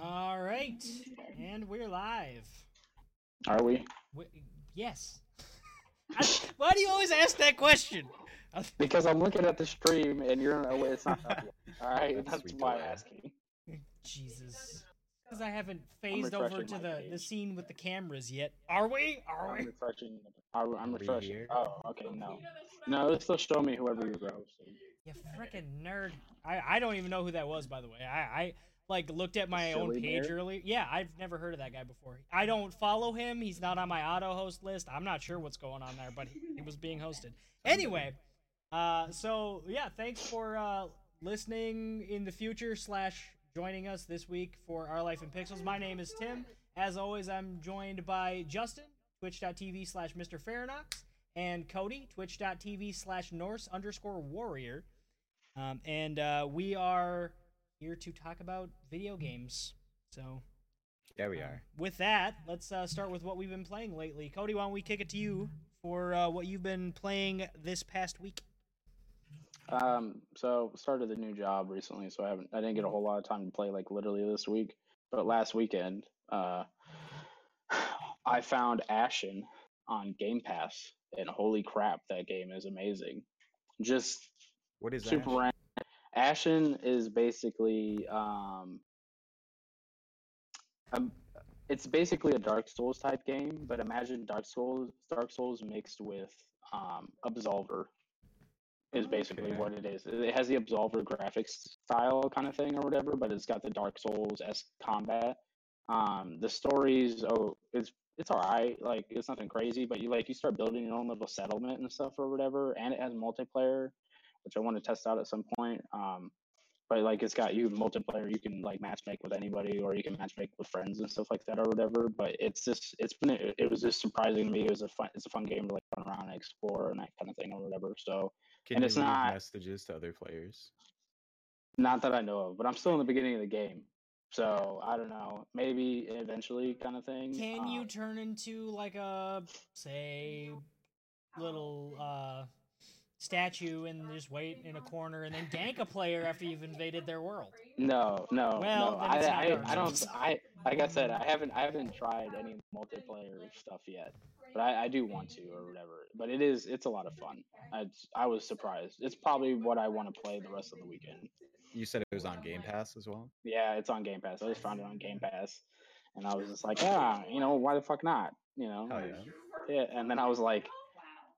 All right, and we're live. Are we? W- yes. I- Why do you always ask that question? Because I'm looking at the stream and you're oh, wait, it's not up yet. All right, That's that's why I'm asking. Jesus. Because I haven't phased over to my the, the scene with the cameras yet. Are we? Are I'm we? refreshing. I'm, I'm Are we refreshing. Oh, okay, no, no, it'll still show me whoever you're hosting. You freaking nerd. I, I don't even know who that was, by the way. I, I like looked at my own page Bear? earlier. Yeah, I've never heard of that guy before. I don't follow him. He's not on my auto host list. I'm not sure what's going on there, but he, he was being hosted. Anyway, uh, so yeah, thanks for uh, listening in the future slash joining us this week for Our Life in Pixels. My name is Tim. As always, I'm joined by Justin, twitch.tv slash Mr. Faranox, and Cody, twitch.tv slash Norse underscore warrior. Um, and uh, we are here to talk about video games. So, Yeah, we um, are. with that, let's uh, start with what we've been playing lately. Cody, why don't we kick it to you for uh, what you've been playing this past week? Um, so started the new job recently, so I haven't, I didn't get a whole lot of time to play like literally this week. But last weekend, uh, I found Ashen on Game Pass, and holy crap, that game is amazing. Just What is super Ash? ran- Ashen is basically um, um, it's basically a Dark Souls type game, but imagine Dark Souls Dark Souls mixed with um, Absolver is basically Okay. what it is. It has the Absolver graphics style kind of thing or whatever, but it's got the Dark Souls s combat. Um, the stories, oh, it's it's alright. Like it's nothing crazy, but you like you start building your own little settlement and stuff or whatever, and it has multiplayer which I want to test out at some point. Um, but like it's got you multiplayer, you can like matchmake with anybody, or you can matchmake with friends and stuff like that or whatever. But it's just it's been it, it was just surprising to me. It was a fun it's a fun game to like run around and explore and that kind of thing or whatever. So Can and you it's not- messages to other players? not that I know of, but I'm still in the beginning of the game. So I don't know, maybe eventually kind of thing. Can you Um, turn into like a say little uh statue and just wait in a corner and then gank a player after you've invaded their world? No, no, Well, no. then I, it's not I, I don't. I like I said, I haven't, I haven't tried any multiplayer stuff yet, but I, I do want to or whatever. But it is, it's a lot of fun. I, I was surprised. It's probably what I want to play the rest of the weekend. You said it was on Game Pass as well. Yeah, it's on Game Pass. I just found it on Game Pass, and I was just like, ah, you know, why the fuck not? You know, Hell yeah. yeah. And then I was like,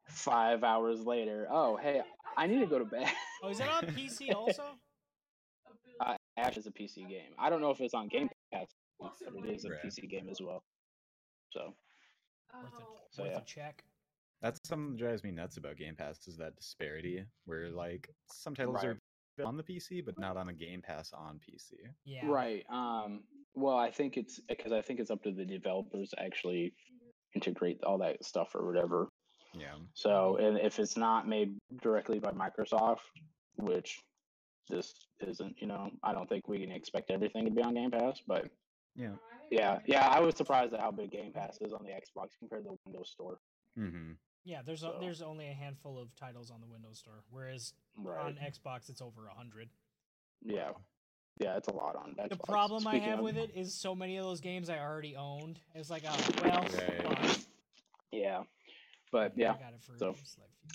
five hours later, oh hey, I need to go to bed. Oh, is it on PC also? uh, Ash is a PC game. I don't know if it's on Game Pass, but it is a PC game as well. So Worth a, So, worth yeah. a check. That's something that drives me nuts about Game Pass is that disparity where like some titles Right. are on the PC but not on a Game Pass on PC. Yeah. right. Um. Well, I think it's because I think it's up to the developers to actually integrate all that stuff or whatever. Yeah. So, and if it's not made directly by Microsoft, which this isn't, you know, I don't think we can expect everything to be on Game Pass. But Yeah. yeah, yeah, I was surprised at how big Game Pass is on the Xbox compared to the Windows Store. Mm-hmm. Yeah, there's a, there's only a handful of titles on the Windows Store, whereas Right. on Xbox it's over a hundred. yeah. Yeah, it's a lot on Xbox. The problem I have of- with it is so many of those games I already owned. It's like, oh well, Right. Yeah. But I yeah, got it for so, like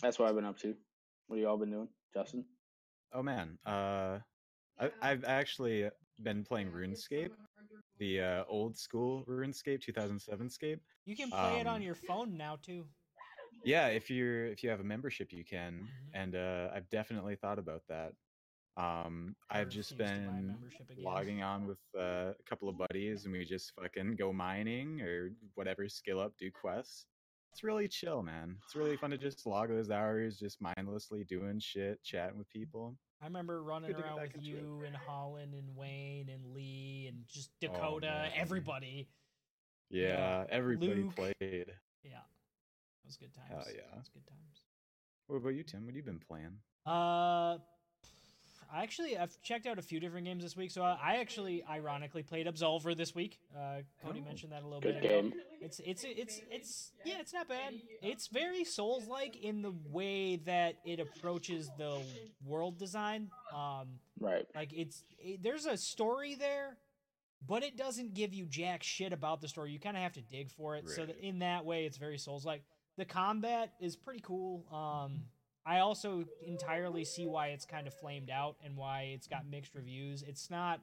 that's what I've been up to. What have you all been doing, Justin? Oh man. Uh I I've actually been playing RuneScape, the uh, old school RuneScape 2007 scape. You can play it on Um, your phone now too. Yeah, if you're if you have a membership you can. Mhm. And uh I've definitely thought about that. Um I I've just refuse to buy a been logging on with uh, a couple of buddies and we just fucking go mining or whatever skill up do quests it's really chill man it's really fun to just log those hours just mindlessly doing shit chatting with people I remember running Good around with into it. you and Holland and Wayne and Lee and just Oh, Dakota, man. everybody. yeah, everybody Luke. played Yeah, it was good times. Hell yeah. it was good times. what about you tim what have you been playing Uh, I actually I've checked out a few different games this week. So I, I actually ironically played Absolver this week. Uh, Cody Oh. mentioned that a little Good bit. ago. game. It's it's it's it's yeah, it's not bad. It's very Souls like in the way that it approaches the world design. Um, Right. like it's it, there's a story there, but it doesn't give you jack shit about the story. You kind of have to dig for it. So that in that way, it's very Souls like. The combat is pretty cool. Um, I also entirely see why it's kind of flamed out and why it's got mixed reviews. It's not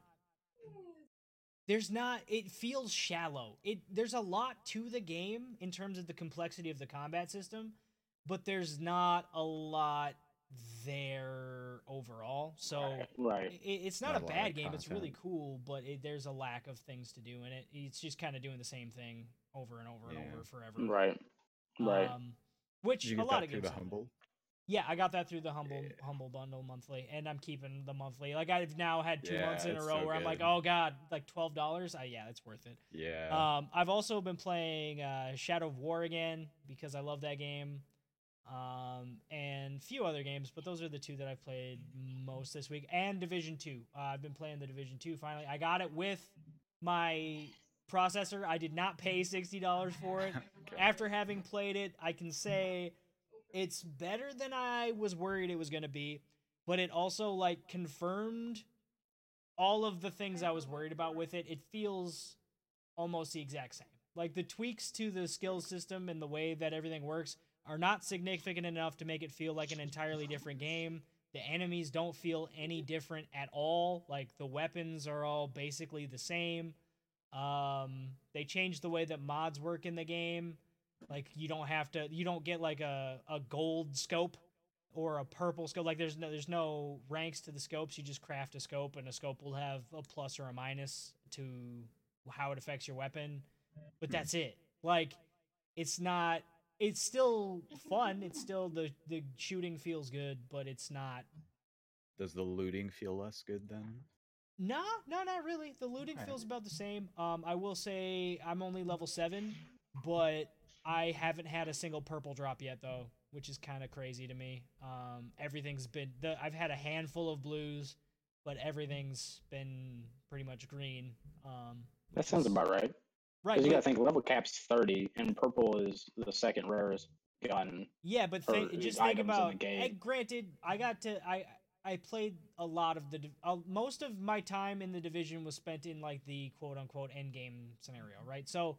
there's not it feels shallow. It there's a lot to the game in terms of the complexity of the combat system, but there's not a lot there overall. So Right. it, it's not, Not a a bad of game. It's really cool, but it, there's a lack of things to do in it. It's just kind of doing the same thing over and over and over forever. Right. Right. Um, which Did you a get lot that of games. the humble? Yeah, I got that through the humble Yeah. humble bundle monthly, and I'm keeping the monthly. Like I've now had two Yeah, months in a row so where I'm like, oh god, like twelve dollars. Yeah, it's worth it. Yeah. Um, I've also been playing uh, Shadow of War again because I love that game, um, and a few other games, but those are the two that I've played most this week. And Division Two. Uh, I've been playing the Division Two. Finally, I got it with my processor. I did not pay sixty dollars for it. After having played it, I can say it's better than I was worried it was going to be, but it also like confirmed all of the things I was worried about with it. It feels almost the exact same. Like the tweaks to the skill system and the way that everything works are not significant enough to make it feel like an entirely different game. The enemies don't feel any different at all. Like the weapons are all basically the same. Um, they changed the way that mods work in the game. Like you don't have to, you don't get like a, a gold scope or a purple scope. Like there's no there's no ranks to the scopes. You just craft a scope, and a scope will have a plus or a minus to how it affects your weapon. But that's it. Like it's not. It's still fun. It's still the the shooting feels good, but it's not. Does the looting feel less good then? No, no, not really. The looting Alright. feels about the same. Um, I will say I'm only level seven, but I haven't had a single purple drop yet though, which is kind of crazy to me. Um, everything's been the I've had a handful of blues, but everything's been pretty much green. Um, That sounds is- about right. right. Because you got to think level cap's 30, and purple is the second rarest gun. Yeah, but uh, just think items in the about. And granted, I got to I I played a lot of the uh, most of my time in the division was spent in like the quote unquote end game scenario, right? So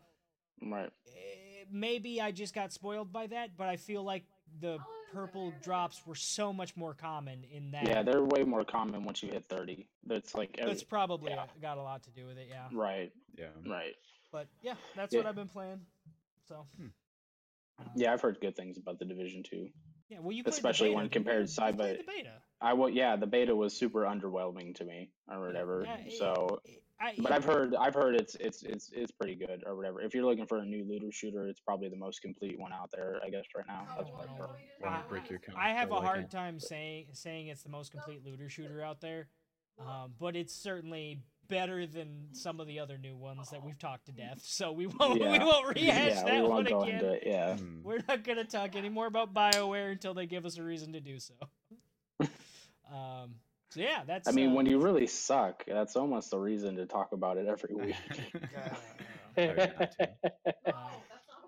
Right. eh, maybe I just got spoiled by that, but I feel like the purple drops were so much more common in that. Yeah, they're way more common once you hit 30. That's like every, that's probably yeah. got a lot to do with it, yeah. right, Yeah. right. But yeah, that's Yeah. what I've been playing. So Hmm. Yeah, I've heard good things about the Division 2. yeah. Well, you played the especially beta, when compared side by- the beta. I will. Yeah, the beta was super underwhelming to me, or whatever. Yeah, it- so, it- I, but I've heard, I've heard it's it's it's it's pretty good, or whatever. If you're looking for a new looter shooter, it's probably the most complete one out there, I guess, right now. That's what I've heard. I- break your I have a hard time saying saying it's the most complete looter shooter out there, um, but it's certainly better than some of the other new ones that we've talked to death. So we won't we won't rehash yeah, that one won't go again. into it. Yeah. Hmm. We're not gonna talk anymore about Bioware until they give us a reason to do so. um, so yeah, that's. I mean, uh, when you really suck, that's almost a reason to talk about it every week. Sorry uh,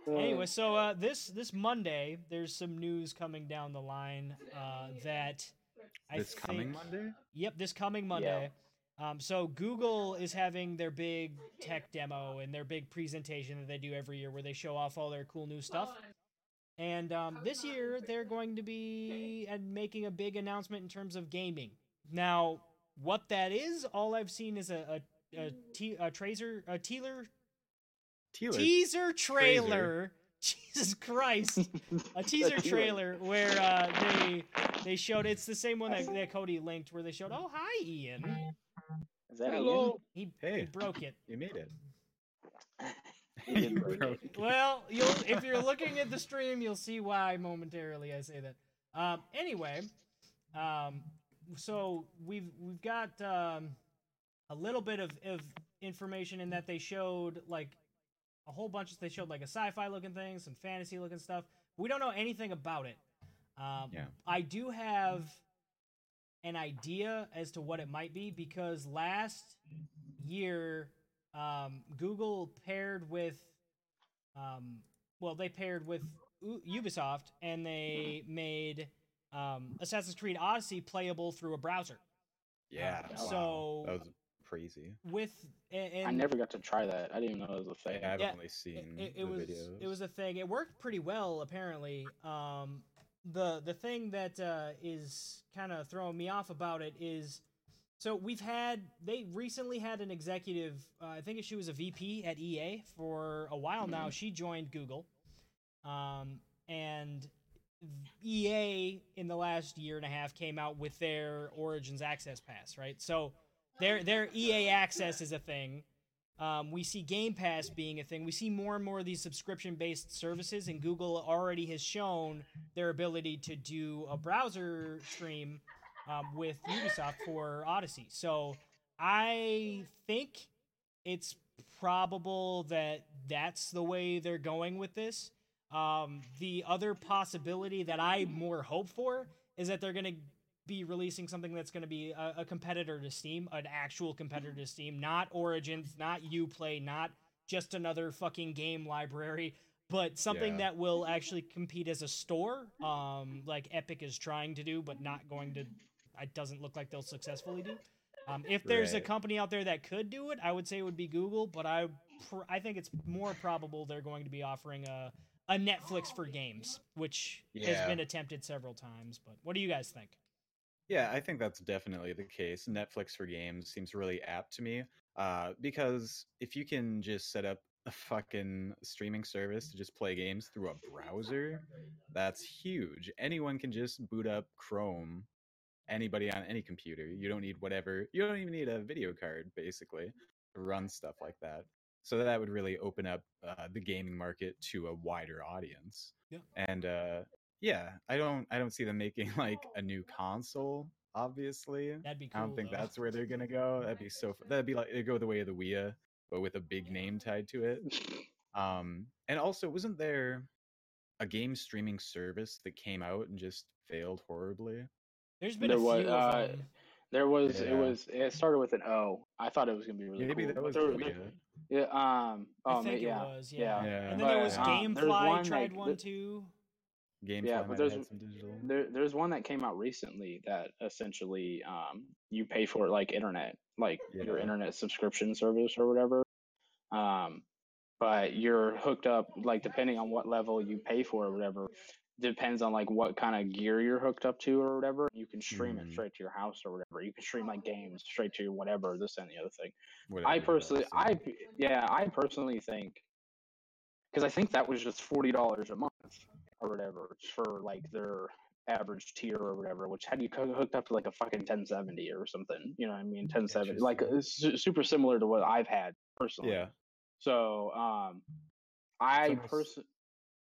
anyway, so uh, this this Monday, there's some news coming down the line uh, that I this coming Monday? Yep, this coming Monday. Um, so Google is having their big tech demo and their big presentation that they do every year, where they show off all their cool new stuff. And um, this year they're going to be making a big announcement in terms of gaming. Now, what that is, all I've seen is a a, a, te- a tracer a teaser Tealer. teaser trailer. Jesus Christ a teaser That's trailer where uh, they they showed it's the same one that, that Cody linked where they showed oh hi Ian Is that Hello. he, Hey. he broke it You made it. Ian? He did You broke it. well you'll if you're looking at the stream you'll see why momentarily I say that um, anyway um, so we've we've got um, a little bit of, of information in that they showed like a whole bunch of they showed like a sci-fi looking thing some fantasy looking stuff we don't know anything about it um, Yeah. I do have an idea as to what it might be because last year um, Google paired with, um, well, they paired with U- Ubisoft and they made um, Assassin's Creed Odyssey playable through a browser. Yeah. wow. So that was crazy. with and, and I never got to try that. I didn't even know it was a thing. Yeah, I've Yeah, only seen it, it, the it was videos. it was a thing. It worked pretty well apparently. Um, the the thing that uh, is kind of throwing me off about it is so we've had they recently had an executive uh, I think she was a VP at EA for a while now. She joined Google, um, and EA in the last year and a half came out with their Origins Access Pass, right? So their their EA Access is a thing. Um, we see Game Pass being a thing. We see more and more of these subscription based services, and Google already has shown their ability to do a browser stream um, with Ubisoft for Odyssey. So I think it's probable that that's the way they're going with this. Um, the other possibility that I more hope for is that they're going to be releasing something that's going to be a, a competitor to Steam, an actual competitor to Steam, not Origins, not UPlay, not just another fucking game library, but something Yeah. that will actually compete as a store, um, like Epic is trying to do, but not going to. It doesn't look like they'll successfully do. Um, if there's a company out there that could do it, I would say it would be Google, but I pr- I think it's more probable they're going to be offering a a Netflix for games, which has been attempted several times. But what do you guys think? Yeah, I think that's definitely the case. Netflix for games seems really apt to me. Uh, because if you can just set up a fucking streaming service to just play games through a browser, that's huge. Anyone can just boot up Chrome, anybody on any computer. You don't need whatever, you don't even need a video card, basically, to run stuff like that. So that would really open up uh, the gaming market to a wider audience. Yeah. And uh, yeah, I don't I don't see them making like a new console. Obviously, That'd be cool. I don't think though. that's where they're gonna go. That'd be so. That'd be like they go the way of the Wii, but with a big name tied to it. Um, and also, wasn't there a game streaming service that came out and just failed horribly? There's been There a was, few uh, of them. There was it was it started with an O. I thought it was gonna be really Maybe cool. that was there- the there- Yeah. Um. Oh, I think ma- yeah. it was, yeah. Yeah. And then there But, was um, there's GameFly one, tried like, one the- too. GameFly Yeah, but there's some digital. There, there's one that came out recently that essentially um, you pay for it like internet, like your internet subscription service or whatever. Um, but you're hooked up, like depending on what level you pay for or whatever, depends on like what kind of gear you're hooked up to or whatever. You can stream Mhm. it straight to your house or whatever. You can stream like games straight to your whatever, this and the other thing. whatever I personally, I yeah, I personally think because I think that was just forty dollars a month or whatever for like their average tier or whatever, which had you hooked up to like a fucking ten seventy or something. You know what I mean? Ten seventy, like su- super similar to what I've had personally. Yeah. So, um, I person,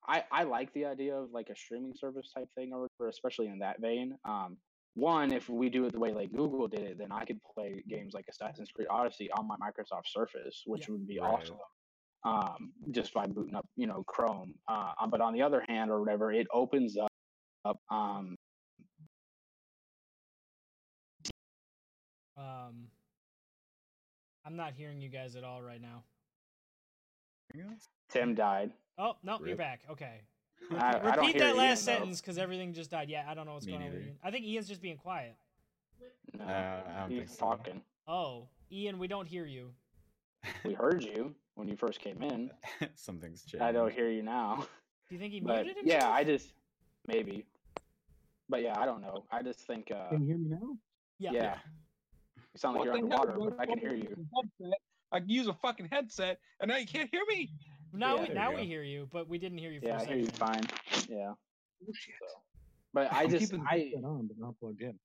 I I like the idea of like a streaming service type thing or whatever, especially in that vein. Um, one, if we do it the way like Google did it, then I could play games like Assassin's Creed Odyssey on my Microsoft Surface, which would be Right. awesome. Um, just by booting up, you know, Chrome. Uh, um, but on the other hand, or whatever, it opens up, up um, Um, I'm not hearing you guys at all right now. Anything else? Tim died. Oh no, you're back. Okay. I, I Repeat hear that last Ian, sentence because everything just died. Yeah, I don't know what's Me going on neither. Ian. I think Ian's just being quiet. No, Uh, I don't he's think so. talking. Oh, Ian, we don't hear you. We heard you when you first came in. Something's changed. I don't hear you now. Do you think he but muted himself? yeah, I just maybe. But yeah, I don't know. I just think uh Can you hear me now? yeah. yeah. You sound like you're What the hell, underwater, bro? but I can hear you. Headset. I can use a fucking headset, and now you can't hear me. Now, Yeah, we, now we hear you, but we didn't hear you for Yeah, a I hear you fine. Yeah. Oh, shit. But I I'm just keeping the I on, but not plugged in.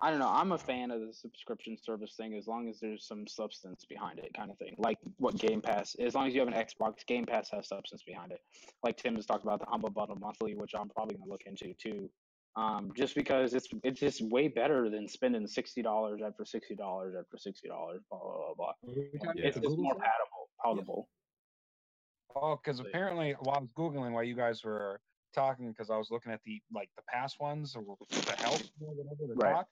I don't know. I'm a fan of the subscription service thing as long as there's some substance behind it, kind of thing. Like what Game Pass, as long as you have an Xbox, Game Pass has substance behind it. Like Tim has talked about the Humble Bundle Monthly, which I'm probably gonna look into too. Um, just because it's it's just way better than spending sixty dollars after sixty dollars after sixty dollars, blah blah blah blah. Are we talking Yeah. It's about just more side? palatable. palatable. Oh, because But- apparently, while I was googling while you guys were talking, because I was looking at the like the past ones or the health or whatever the Right. talk.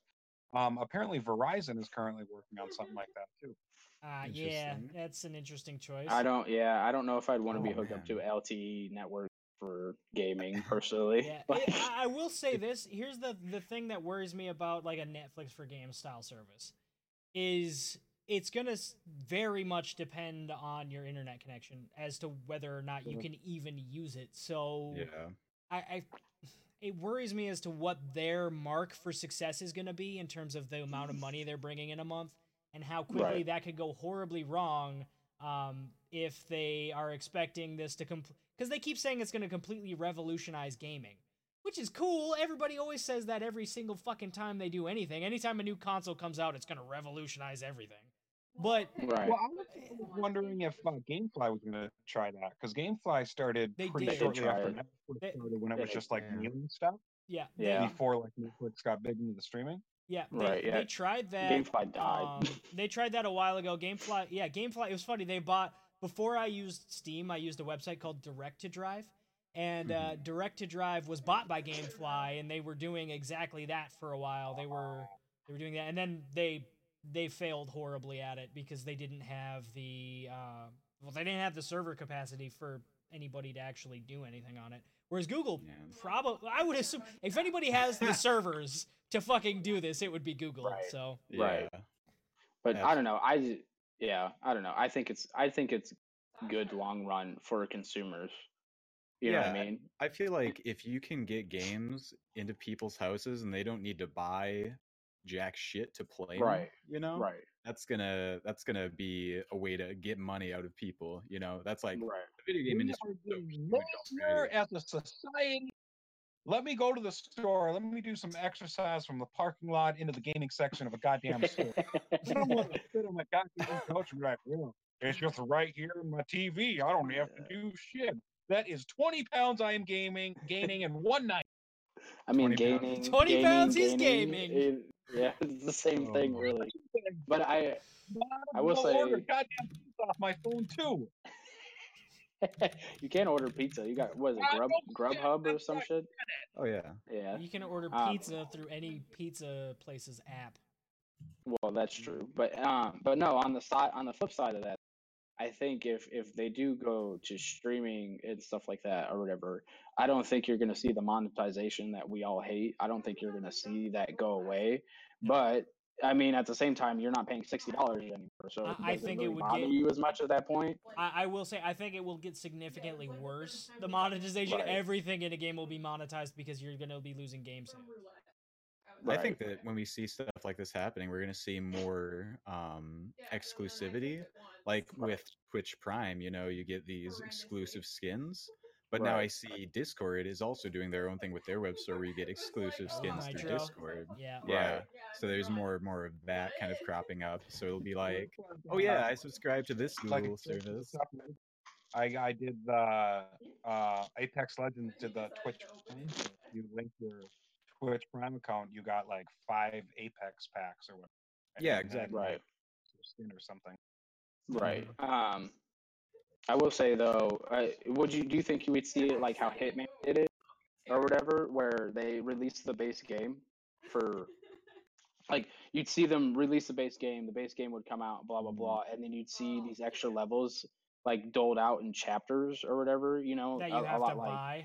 Um, apparently Verizon is currently working on something like that too. Uh, yeah, that's an interesting choice. I don't. Yeah, I don't know if I'd want to be Oh, hooked up to. LTE network for gaming personally. Yeah, Like, I, I will say this. Here's the the thing that worries me about like a Netflix for games style service is it's gonna very much depend on your internet connection as to whether or not you Mhm. can even use it. So Yeah. I, I it worries me as to what their mark for success is going to be in terms of the amount of money they're bringing in a month and how quickly Right. that could go horribly wrong um, if they are expecting this to complete because they keep saying it's going to completely revolutionize gaming which is cool everybody always says that every single fucking time they do anything anytime a new console comes out it's going to revolutionize everything but right. Well, I was wondering if uh, GameFly was going to try that because GameFly started They pretty did. shortly They after. Netflix They- started when it was they- just like yeah. mailing stuff yeah Yeah. before like Netflix got big into the streaming. yeah they, Right, yeah. they tried that GameFly died. Um, they tried that a while ago. GameFly, yeah, GameFly. It was funny. They bought before I used Steam. I used a website called Direct2Drive, and uh, Direct2Drive was bought by GameFly, and they were doing exactly that for a while. They were they were doing that, and then they they failed horribly at it because they didn't have the uh, well, they didn't have the server capacity for anybody to actually do anything on it. Whereas Google, Yeah. probably, I would assume, if anybody has the servers to fucking do this, it would be Google. Right. So Right. Yeah. But Yeah. I don't know. I j- yeah, I don't know. I think it's I think it's good long run for consumers. You know what I mean? I feel like if you can get games into people's houses and they don't need to buy jack shit to play, Right. you know, Right. that's gonna that's gonna be a way to get money out of people. You know, that's like Right. the video game We industry. are is so getting huge lazier as a society. Let me go to the store. Let me do some exercise from the parking lot into the gaming section of a goddamn store. I don't want to sit on my goddamn couch and be like, well, it's just right here in my TV. I don't have to do shit. That is 20 pounds I am gaming, gaining in one night. I mean, 20 pounds. gaming. 20 gaming, pounds, he's gaining, gaming. it- yeah, it's the same Oh thing, really. But I, I will Go order say- goddamn off my phone too. you can't order pizza. You got what is it, I Grub don't Grubhub or some shit? Oh yeah. Yeah. You can order Um, pizza through any pizza place's app. Well, that's true, but um, but no. On the side, on the flip side of that, I think if if they do go to streaming and stuff like that or whatever, I don't think you're going to see the monetization that we all hate. I don't think you're going to see that go away. But I mean, at the same time, you're not paying sixty dollars anymore, so I- I does think it really would bother get- you as much at that point. I, I will say I think it will get significantly worse. The monetization, Right. everything in a game will be monetized because you're gonna be losing game sales. I think that when we see stuff like this happening, we're gonna see more um, exclusivity. Like with Twitch Prime, you know, you get these exclusive skins. But now I see Discord is also doing their own thing with their web store where you get exclusive Oh, skins through Nitro. Discord. Yeah. Yeah. Right. So there's more more of that kind of cropping up. So it'll be like, oh yeah, I subscribe to this like Google it's service. I I did the uh, Apex Legends did the Twitch. Prime. You link your Twitch Prime account, you got like five Apex packs or whatever. Yeah, exactly. Right. Skin or something. Right. Um, I will say though, I, would you do you think you would see it like how Hitman did it, or whatever, where they released the base game for, like you'd see them release the base game, the base game would come out, blah blah blah, and then you'd see these extra levels like doled out in chapters or whatever, you know, That a, you a have lot to like buy.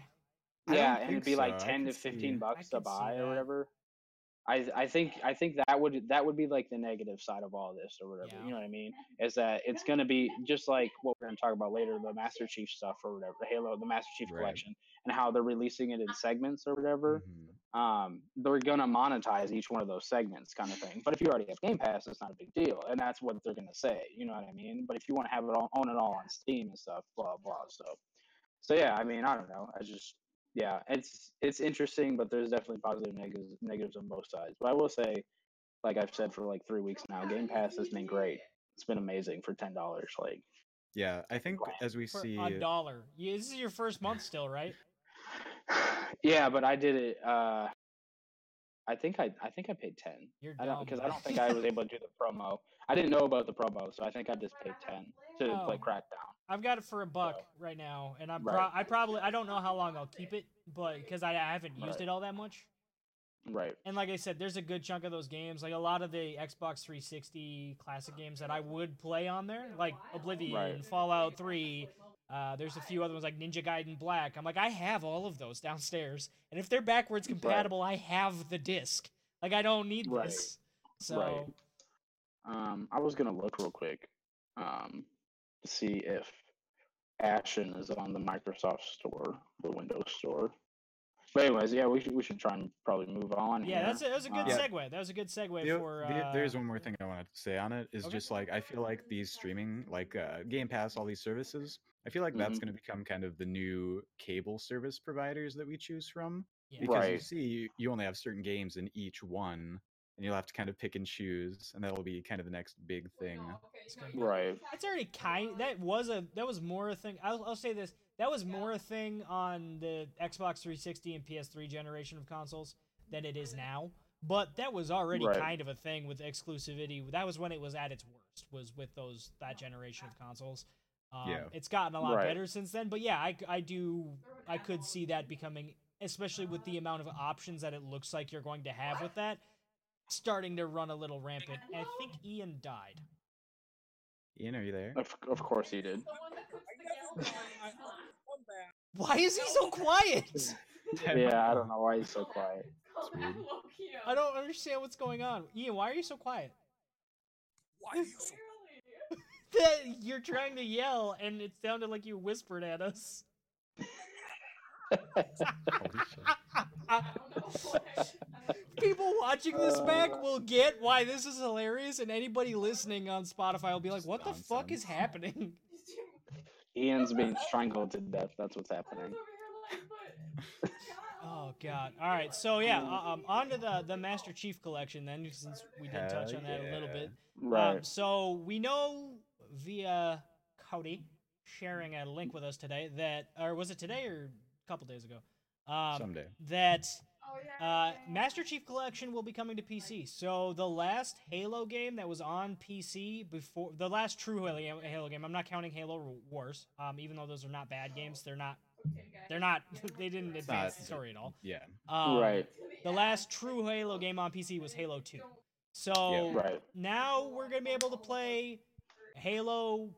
Yeah, and it'd be like so. I ten to fifteen bucks to buy or that. whatever. I I think I think that would that would be like the negative side of all this or whatever. Yeah. You know what I mean? Is that it's gonna be just like what we're gonna talk about later, the Master Chief stuff or whatever, the Halo, the Master Chief Right. collection, and how they're releasing it in segments or whatever. Mhm. Um, they're gonna monetize each one of those segments, kind of thing. But if you already have Game Pass, it's not a big deal, and that's what they're gonna say. You know what I mean? But if you want to have it all, own it all on Steam and stuff, blah blah. So, so yeah, I mean, I don't know. I just yeah, it's it's interesting, but there's definitely positive negatives negatives on both sides. But I will say, like I've said for like three weeks now, Game Pass has been great. It's been amazing for ten dollars. Like, Yeah, I think Right. as we For see, a dollar. Yeah, this is your first month still, right? yeah, but I did it. uh I think I I think I paid ten. You're I don't because I don't think I was able to do the promo. I didn't know about the promo, so I think I just paid ten to Oh. play Crackdown. I've got it for a buck So- right now, and I'm Right. I probably I don't know how long I'll keep it, but because I, I haven't used Right. it all that much. Right. And like I said, there's a good chunk of those games, like a lot of the Xbox 360 classic games that I would play on there, like Oblivion, Right. Fallout 3. Uh, there's a few other ones like Ninja Gaiden Black. I'm like, I have all of those downstairs, and if they're backwards compatible, I have the disc. Like, I don't need this. So, Right. Um, I was gonna look real quick, um, see if Ashen is on the Microsoft Store, the Windows Store. But anyways, yeah, we should we should try and probably move on. yeah, here. that's a, that was a good Uh, segue. That was a good segue The- for. the- Uh, there's one more thing I wanted to say on it is Okay. just like I feel like these streaming like uh, Game Pass, all these services, I feel like that's Mhm. going to become kind of the new cable service providers that we choose from Yeah. because you see you- you only have certain games in each one and you'll have to kind of pick and choose and that'll be kind of the next big thing. right. That's already kind. That was a that was more a thing. I'll, I'll say this. That was more a thing on the Xbox 360 and PS3 generation of consoles than it is now. But that was already Right. kind of a thing with exclusivity. That was when it was at its worst. Was with those that generation of consoles. Um, Yeah. It's gotten a lot Right. better since then. But yeah, I, I do I could see that becoming, especially with the amount of options that it looks like you're going to have with that, starting to run a little rampant. And I think Ian died. Ian, are you there? Of, of course he did. Why is he so quiet? Yeah, I don't know why he's so quiet. I don't understand what's going on. Ian, why are you so quiet? Why are you so That you're trying to yell and it sounded like you whispered at us. Holy shit. People watching this back will get why this is hilarious, and anybody listening on Spotify will be like, "What the fuck is happening?" Ian's being strangled to death. That's what's happening. Oh god! All right, so yeah, uh, um, on to the the Master Chief collection then, since we did touch on that a little bit. Right. Um, so we know via Cody sharing a link with us today that, or was it today or a couple days ago? Um, Someday. that uh, Master Chief Collection will be coming to PC. So the last Halo game that was on PC before the last true Halo, Halo game, I'm not counting Halo Wars, um, even though those are not bad games. They're not. They're not. They didn't advance not- the story at all. Yeah. Um, right. The last true Halo game on PC was Halo 2. So Yeah. Right. now we're gonna be able to play Halo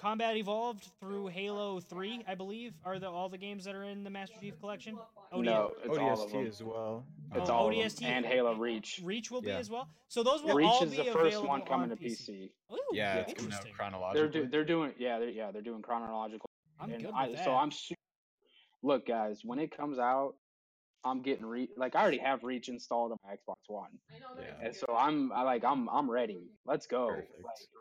Combat Evolved through Halo 3, I believe, are the all the games that are in the Master Chief Collection. ODS No, it's all of ODST them. as well. Oh, it's Oh, all of ODST. them. And Halo Reach. Reach will be Yeah. as well. So those will Reach all is be the first one coming on to PC. PC. Ooh, Yeah, it's coming out interesting. They're do, they're doing yeah they're yeah they're doing chronological. I'm and good with I, that. So I'm su- look guys when it comes out, I'm getting re like I already have Reach installed on my Xbox One, Yeah. and so I'm I like I'm I'm ready. Let's go. Like,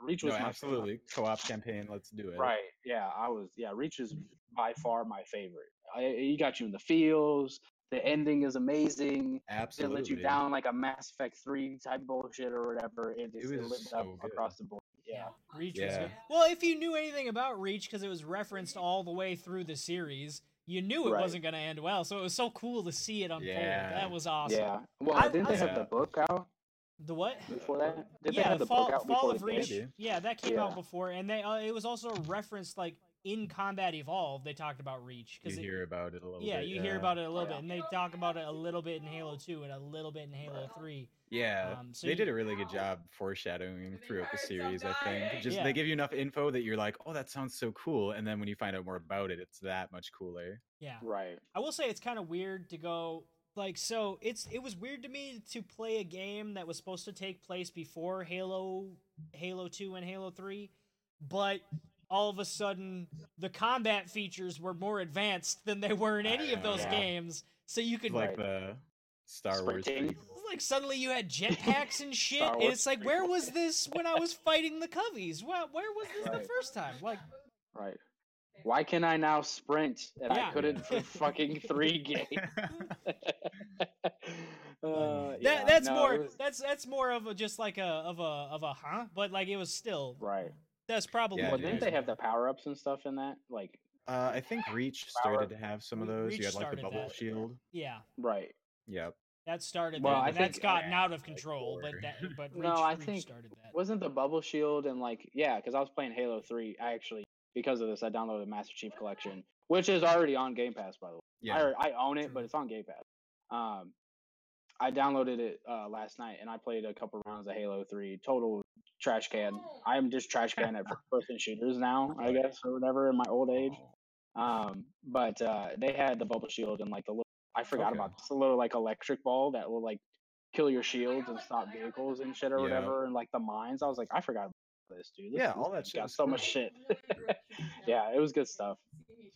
Reach was No, my absolutely. Co-op campaign. Let's do it. Right. Yeah, I was. Yeah, Reach is by far my favorite. I, he got you in the feels. The ending is amazing. Absolutely, It Absolutely. let you down like a Mass Effect three type bullshit or whatever. It, just, it, was lived up good. across the board. Yeah. Reach was Yeah. good. Well, if you knew anything about Reach, because it was referenced all the way through the series, you knew it Right. wasn't going to end well. So it was so cool to see it unfold. Yeah. That was awesome. Yeah. Well, I- didn't they have the book out The what? before that? Did they yeah, have the Fall, book out Fall of Reach. Yeah, that came out before, and they uh, it was also referenced like in Combat Evolved. They talked about Reach You because hear about it a little yeah, bit. you hear about it a little Yeah. bit, and they talk about it a little bit in Halo Two and a little bit in Halo Three. Yeah, Um, so they you- did a really good job foreshadowing throughout the series. I think just Yeah. they give you enough info that you're like, oh, that sounds so cool, and then when you find out more about it, it's that much cooler. Yeah, Right. I will say it's kind of weird to go like so. It's it was weird to me to play a game that was supposed to take place before Halo, Halo Two and Halo Three, but all of a sudden the combat features were more advanced than they were in any of those Yeah. games. So you could Like the Star Wars. Sprinting. prequel. like suddenly you had jetpacks and shit, and it's like, where was this when I was fighting the Coveys? Well, where was this the first time? Like, Right. Why can I now sprint and Yeah. I couldn't for fucking three games? uh, that yeah, that's no, more was- that's that's more of a just like a of a of a huh, but like it was still right. That's probably Yeah, well, dude. didn't they have the power ups and stuff in that? Like, uh, I think Reach Power- started to have some of those. Reach you had like the bubble that. shield. yeah. right. Yep. That started Well, that, I and that's think- gotten yeah, out of like control, but four. that but Reach, No, I Reach think- started that. Wasn't the bubble shield and like yeah? Because I was playing Halo Three. I actually because of this, I downloaded the Master Chief Collection, which is already on Game Pass by the way. Yeah. I, I own it, but it's on Game Pass. Um, I downloaded it uh, last night and I played a couple rounds of Halo Three. Total trash can. I'm just trash can at first person shooters now, I guess, or whatever in my old age. Um, but uh, they had the bubble shield and like the little. I forgot Okay. about this. The little like electric ball that will like kill your shields and stop vehicles and shit or Yeah. whatever, and like the mines. I was like, I forgot about this, dude. This, Yeah, all that shit got so cool. much shit. yeah, it was good stuff.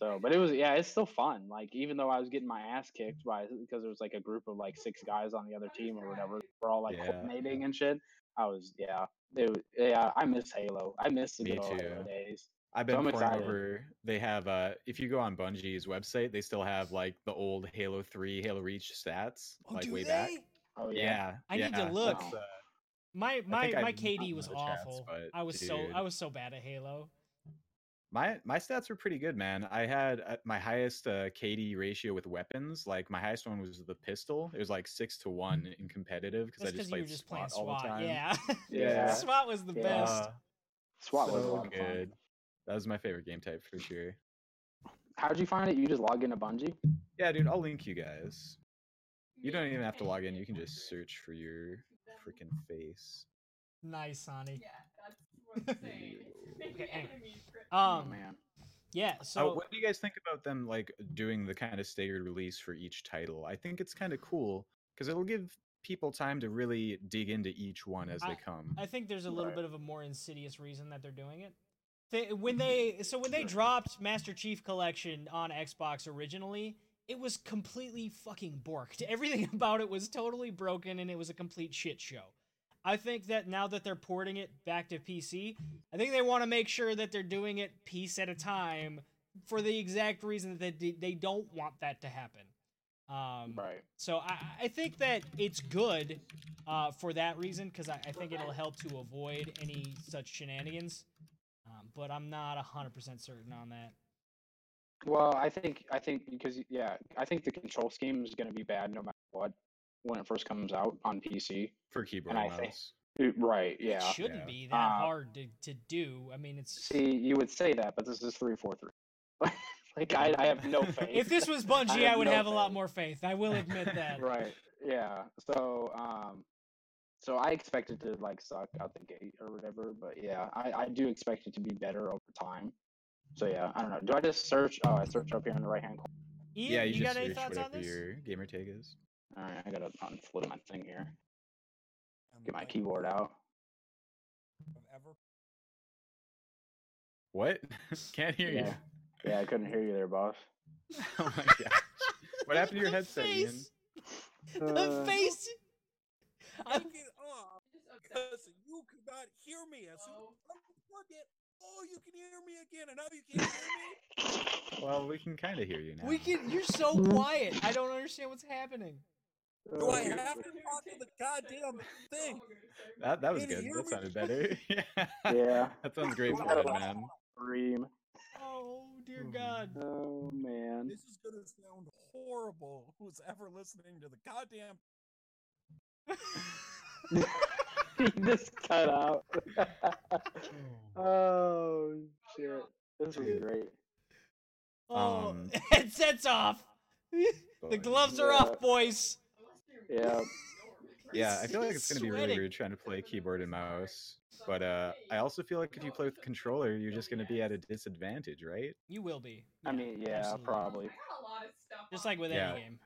So, but it was yeah, it's still fun. Like even though I was getting my ass kicked by because there was like a group of like six guys on the other team or whatever, we're all like Yeah. coordinating and shit. I was yeah, it was, yeah. I miss Halo. I miss the Me good old Halo too. days. I've been I'm pouring excited. over. They have uh if you go on Bungie's website, they still have like the old Halo 3, Halo Reach stats, Oh, like do way they? back. Oh yeah, Yeah. I need to look. that's, uh, My my my I've KD was the chats, awful. but I was so. I was so bad at Halo. My my stats were pretty good, man. I had uh, my highest uh, KD ratio with weapons. Like my highest one was the pistol. It was like six to one in competitive because I just played were just playing SWAT all the time. Yeah. Yeah. SWAT was the Yeah. best. Uh, SWAT was a so lot of fun. good. That was my favorite game type for sure. How'd you find it? You just log into Bungie? Yeah, dude, I'll link you guys. You don't even have to log in. You can just search for your freaking face. Nice, Sonny. Okay, anyway. Oh Um, man. yeah. So, So what do you guys think about them like doing the kind of staggered release for each title? I think it's kind of cool because it'll give people time to really dig into each one as they come. I think there's a little Right. bit of a more insidious reason that they're doing it. They, when they so when they dropped Master Chief Collection on Xbox originally, it was completely fucking borked. Everything about it was totally broken and it was a complete shit show. I think that now that they're porting it back to PC, I think they want to make sure that they're doing it piece at a time for the exact reason that they, they don't want that to happen. Um, Right. so I, I think that it's good uh, for that reason because I, I think it'll help to avoid any such shenanigans. Um, but I'm not hundred percent certain on that. Well, I think I think because yeah, I think the control scheme is going to be bad no matter what when it first comes out on PC. for keyboard and and I think- mouse. Uh, Right. Yeah. it shouldn't yeah. be that Uh, hard to, to do. I mean, it's See, you would say that, but this is three four three. like I, I have no faith. if this was Bungie, I, have would no have a lot more faith. I will admit that. right. Yeah. So um, so I expect it to like suck out the gate or whatever, but yeah, I I do expect it to be better over time. So yeah, I don't know. Do I just search? Oh, I search up here in the right hand corner. Ian, yeah, you, you, got just any search thoughts on whatever this? your gamer tag is. All right, I gotta unflip my thing here. Get my keyboard out. Ever What? Can't hear Yeah. Yeah, I couldn't hear you there, boss. oh my god. What happened to your The headset, Ian? The Uh, face. I- Take it off you could not hear me. As soon as I it, oh, you can hear me again, and now you can't hear me. Well, we can kind of hear you now. we can. You're so quiet. I don't understand what's happening. Do I have to talk to the goddamn thing? That that was good. That sounded better. yeah. Yeah. That sounds great for Gotta it, man. Scream. Oh dear Mhm. God. Oh man. This is gonna sound horrible. Who's ever listening to the goddamn? he just cut out. oh shit. This was great. Oh, Um, headsets off. the gloves are Yeah. off, boys. Yeah. Yeah, I feel like it's gonna be really weird trying to play keyboard and mouse. But uh, I also feel like if you play with the controller, you're just gonna be at a disadvantage, right? You will be. I mean, yeah, absolutely. probably. Just like with Yeah. any game.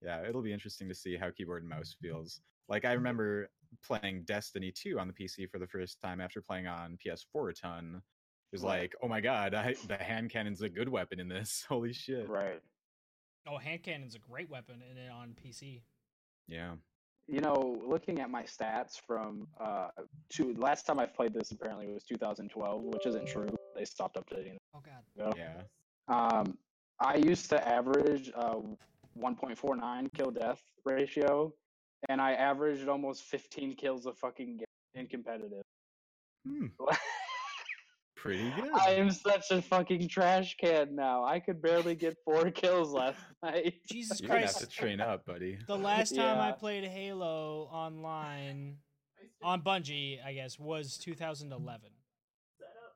Yeah, it'll be interesting to see how keyboard and mouse feels. Like I remember playing Destiny 2 on the PC for the first time after playing on PS4 a ton. It was Right. like, oh my god, I, the hand cannon's a good weapon in this. Holy shit. Right. Oh, hand cannon's a great weapon in it on PC. Yeah. You know, looking at my stats from uh to last time I played this apparently was 2012, which isn't true. They stopped updating. Oh God. it. Yeah. Um, I used to average uh 1.49 kill death ratio, and I averaged almost 15 kills a fucking game in competitive. Hmm, pretty good. I am such a fucking trash can now. I could barely get four kills last night. Jesus Christ. You're gonna have to train up, buddy. The last time I played Halo online on Bungie, I guess, was 2011.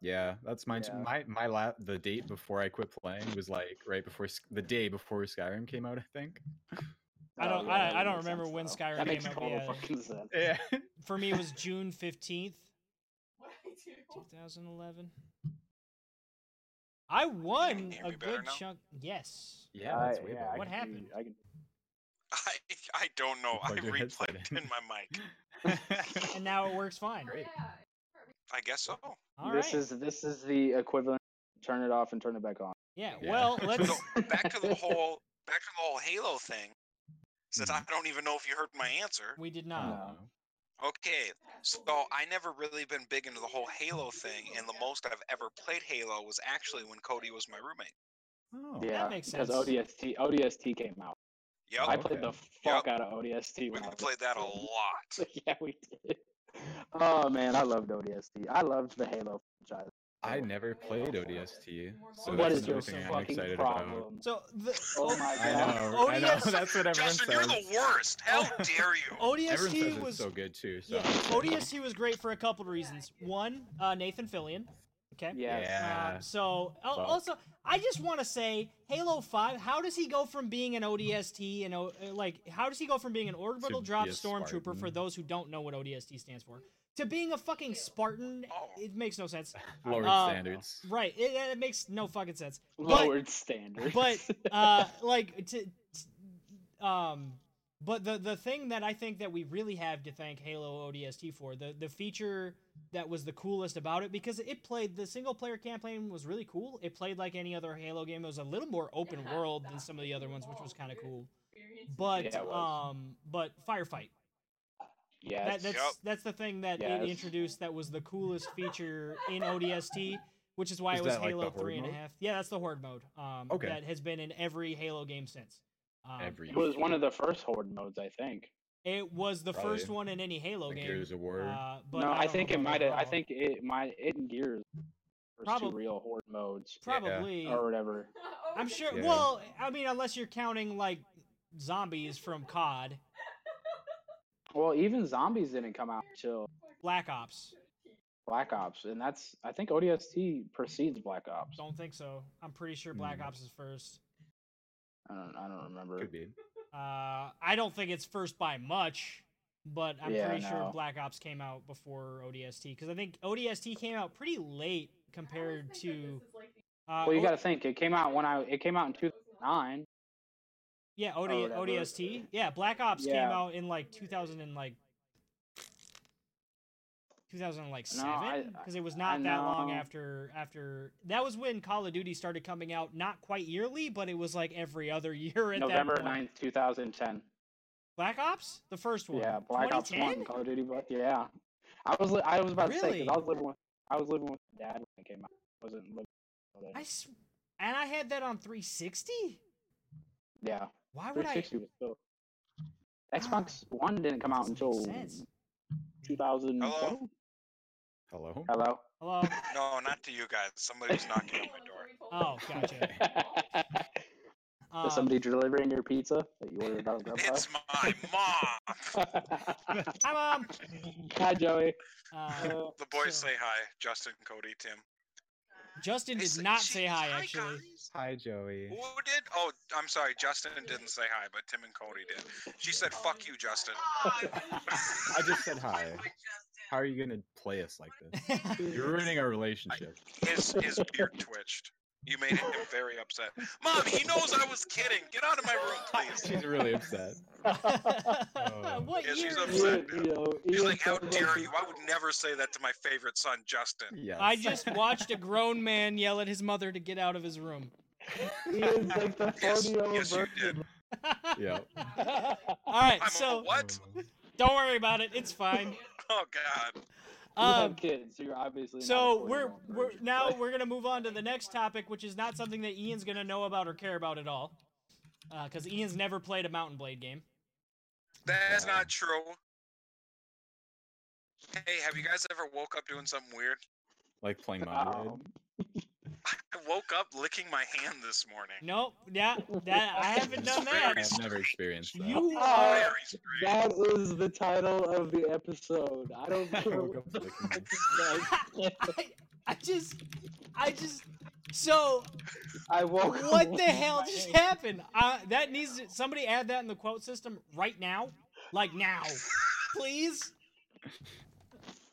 Yeah, that's mine. Yeah. My my la- the date before I quit playing was like right before the day before Skyrim came out, I think. I Oh, don't. yeah, I, I don't remember sense, when though. Skyrim That makes came out. total Yeah. fucking sense. Yeah. For me, it was June fifteenth, two thousand eleven. I won a good now? chunk. Yes. Yeah, I- that's way yeah, better. I What can happened? you, I can- I I don't know. I Plug your headset replugged in. in my mic. And now it works fine. Great. I guess so. All this right. is this is the equivalent. Turn it off and turn it back on. Yeah. Yeah. Well, let's. So back to the whole back to the whole Halo thing. Since mm-hmm. I don't even know if you heard my answer. We did not. No. Okay, so I never really been big into the whole Halo thing, and the most I've ever played Halo was actually when Cody was my roommate. Oh. yeah, makes because sense. ODST ODST came out. Yep, I played okay. the fuck out of ODST. we I played that a lot. yeah, we did. Oh man, I loved ODST. I loved the Halo franchise. I never played ODST, so what that's is your another thing I'm excited problem? about. So the Oh my I god. know, I know. That's what everyone Justin, says. you're the worst. How dare you? Everyone says ODST it's was so good too. So yeah, ODST was great for a couple of reasons. One, uh, Nathan Fillion. Okay. Yes. Yeah. Uh, so al- Fuck. also, I just want to say, Halo Five. How does he go from being an ODST and O- uh, like, how does he go from being an orbital drop be a stormtrooper for those who don't know what ODST stands for, to being a fucking Spartan? Oh. It makes no sense. lowered uh, standards. Right. It, it makes no fucking sense. But- Lowered standards. but uh like to, to- um but the the thing that I think that we really have to thank Halo ODST for the the feature that was the coolest about it because it played the single player campaign was really cool. It played like any other Halo game. It was a little more open world than some of the other ones, which was kind of cool. But Yeah, um but firefight. Yes. That, that's Yep. that's the thing that Yes. it introduced that was the coolest feature in ODST, which is why Is it was that like the Halo horde three and a half. mode? Yeah, that's the horde mode. Um, Okay. that has been in every Halo game since. Um, Every it was one of the first horde modes, I think. It was the first one in any Halo Like game. Gears of War. Uh, but no, I, don't think it might have. I think it might. It and Gears first two real horde modes probably. or whatever. I'm sure. Yeah. Well, I mean, unless you're counting like zombies from COD, Well, even zombies didn't come out until Black Ops. Black Ops, and that's I think ODST precedes Black Ops. Don't think so. I'm pretty sure Black Hmm. Ops is first. I don't. I don't remember. Could be. Uh, I don't think it's first by much, but I'm Yeah, pretty sure. Black Ops came out before ODST because I think ODST came out pretty late compared to. Uh, Well, you O- got to think it came out when I it came out in 2009. Yeah, OD. ODST. Yeah, Black Ops came out in like 2000 and like 2007 No, because it was not I that long after after that was when Call of Duty started coming out not quite yearly but it was like every other year at November that point. 9th, 2010. Black Ops the first one Yeah, Black Ops One, Call of Duty. But yeah, I was li- I was about to say because I was living with I was living with my dad when it came out. I wasn't living. with I my dad. s- and I had that on 360 Yeah, why would I 360 was still. Xbox One didn't come out until make 2012. Hello. Hello. hello No, not to you guys. Somebody's knocking on my door. oh gotcha Is um, somebody delivering your pizza that you ordered on Grubhub? It's my mom. hi mom Hi, Joey. uh, The boys so- say hi. Justin, Cody, Tim. Justin did not she- say hi actually guys. Hi, Joey. Who did? Oh, I'm sorry. Justin didn't say hi, but Tim and Cody did. She said, "Fuck you, Justin." I just said hi. How are you gonna play us like this? You're ruining our relationship. His his beard twitched. You made him very upset. Mom, he knows I was kidding. Get out of my room, please. She's really upset. what Yeah, she's upset. Ian, you know, He's Ian like, "How dare you? I would never say that to my favorite son, Justin." Yes. I just watched a grown man yell at his mother to get out of his room. He is like the Yes, 40 year old yes, you did. Yeah. All right, I'm so a what? don't worry about it. It's fine. Oh God. You Um, have kids, so you're obviously. so 40 we're we're version, now but- we're gonna move on to the next topic, which is not something that Ian's gonna know about or care about at all, because Ian's never played a Mountain Blade game. That's not true. Hey, have you guys ever woke up doing something weird? Like playing Mountain Um, I woke up licking my hand this morning. Nope. Yeah, that I haven't done that. I've never experienced that. You are. That is the title of the episode. I don't I know. woke up licking I, I just, I just, So I woke. up what the hell just hand. happened? Uh, that needs to, somebody add that in the quote system right now, like now, please.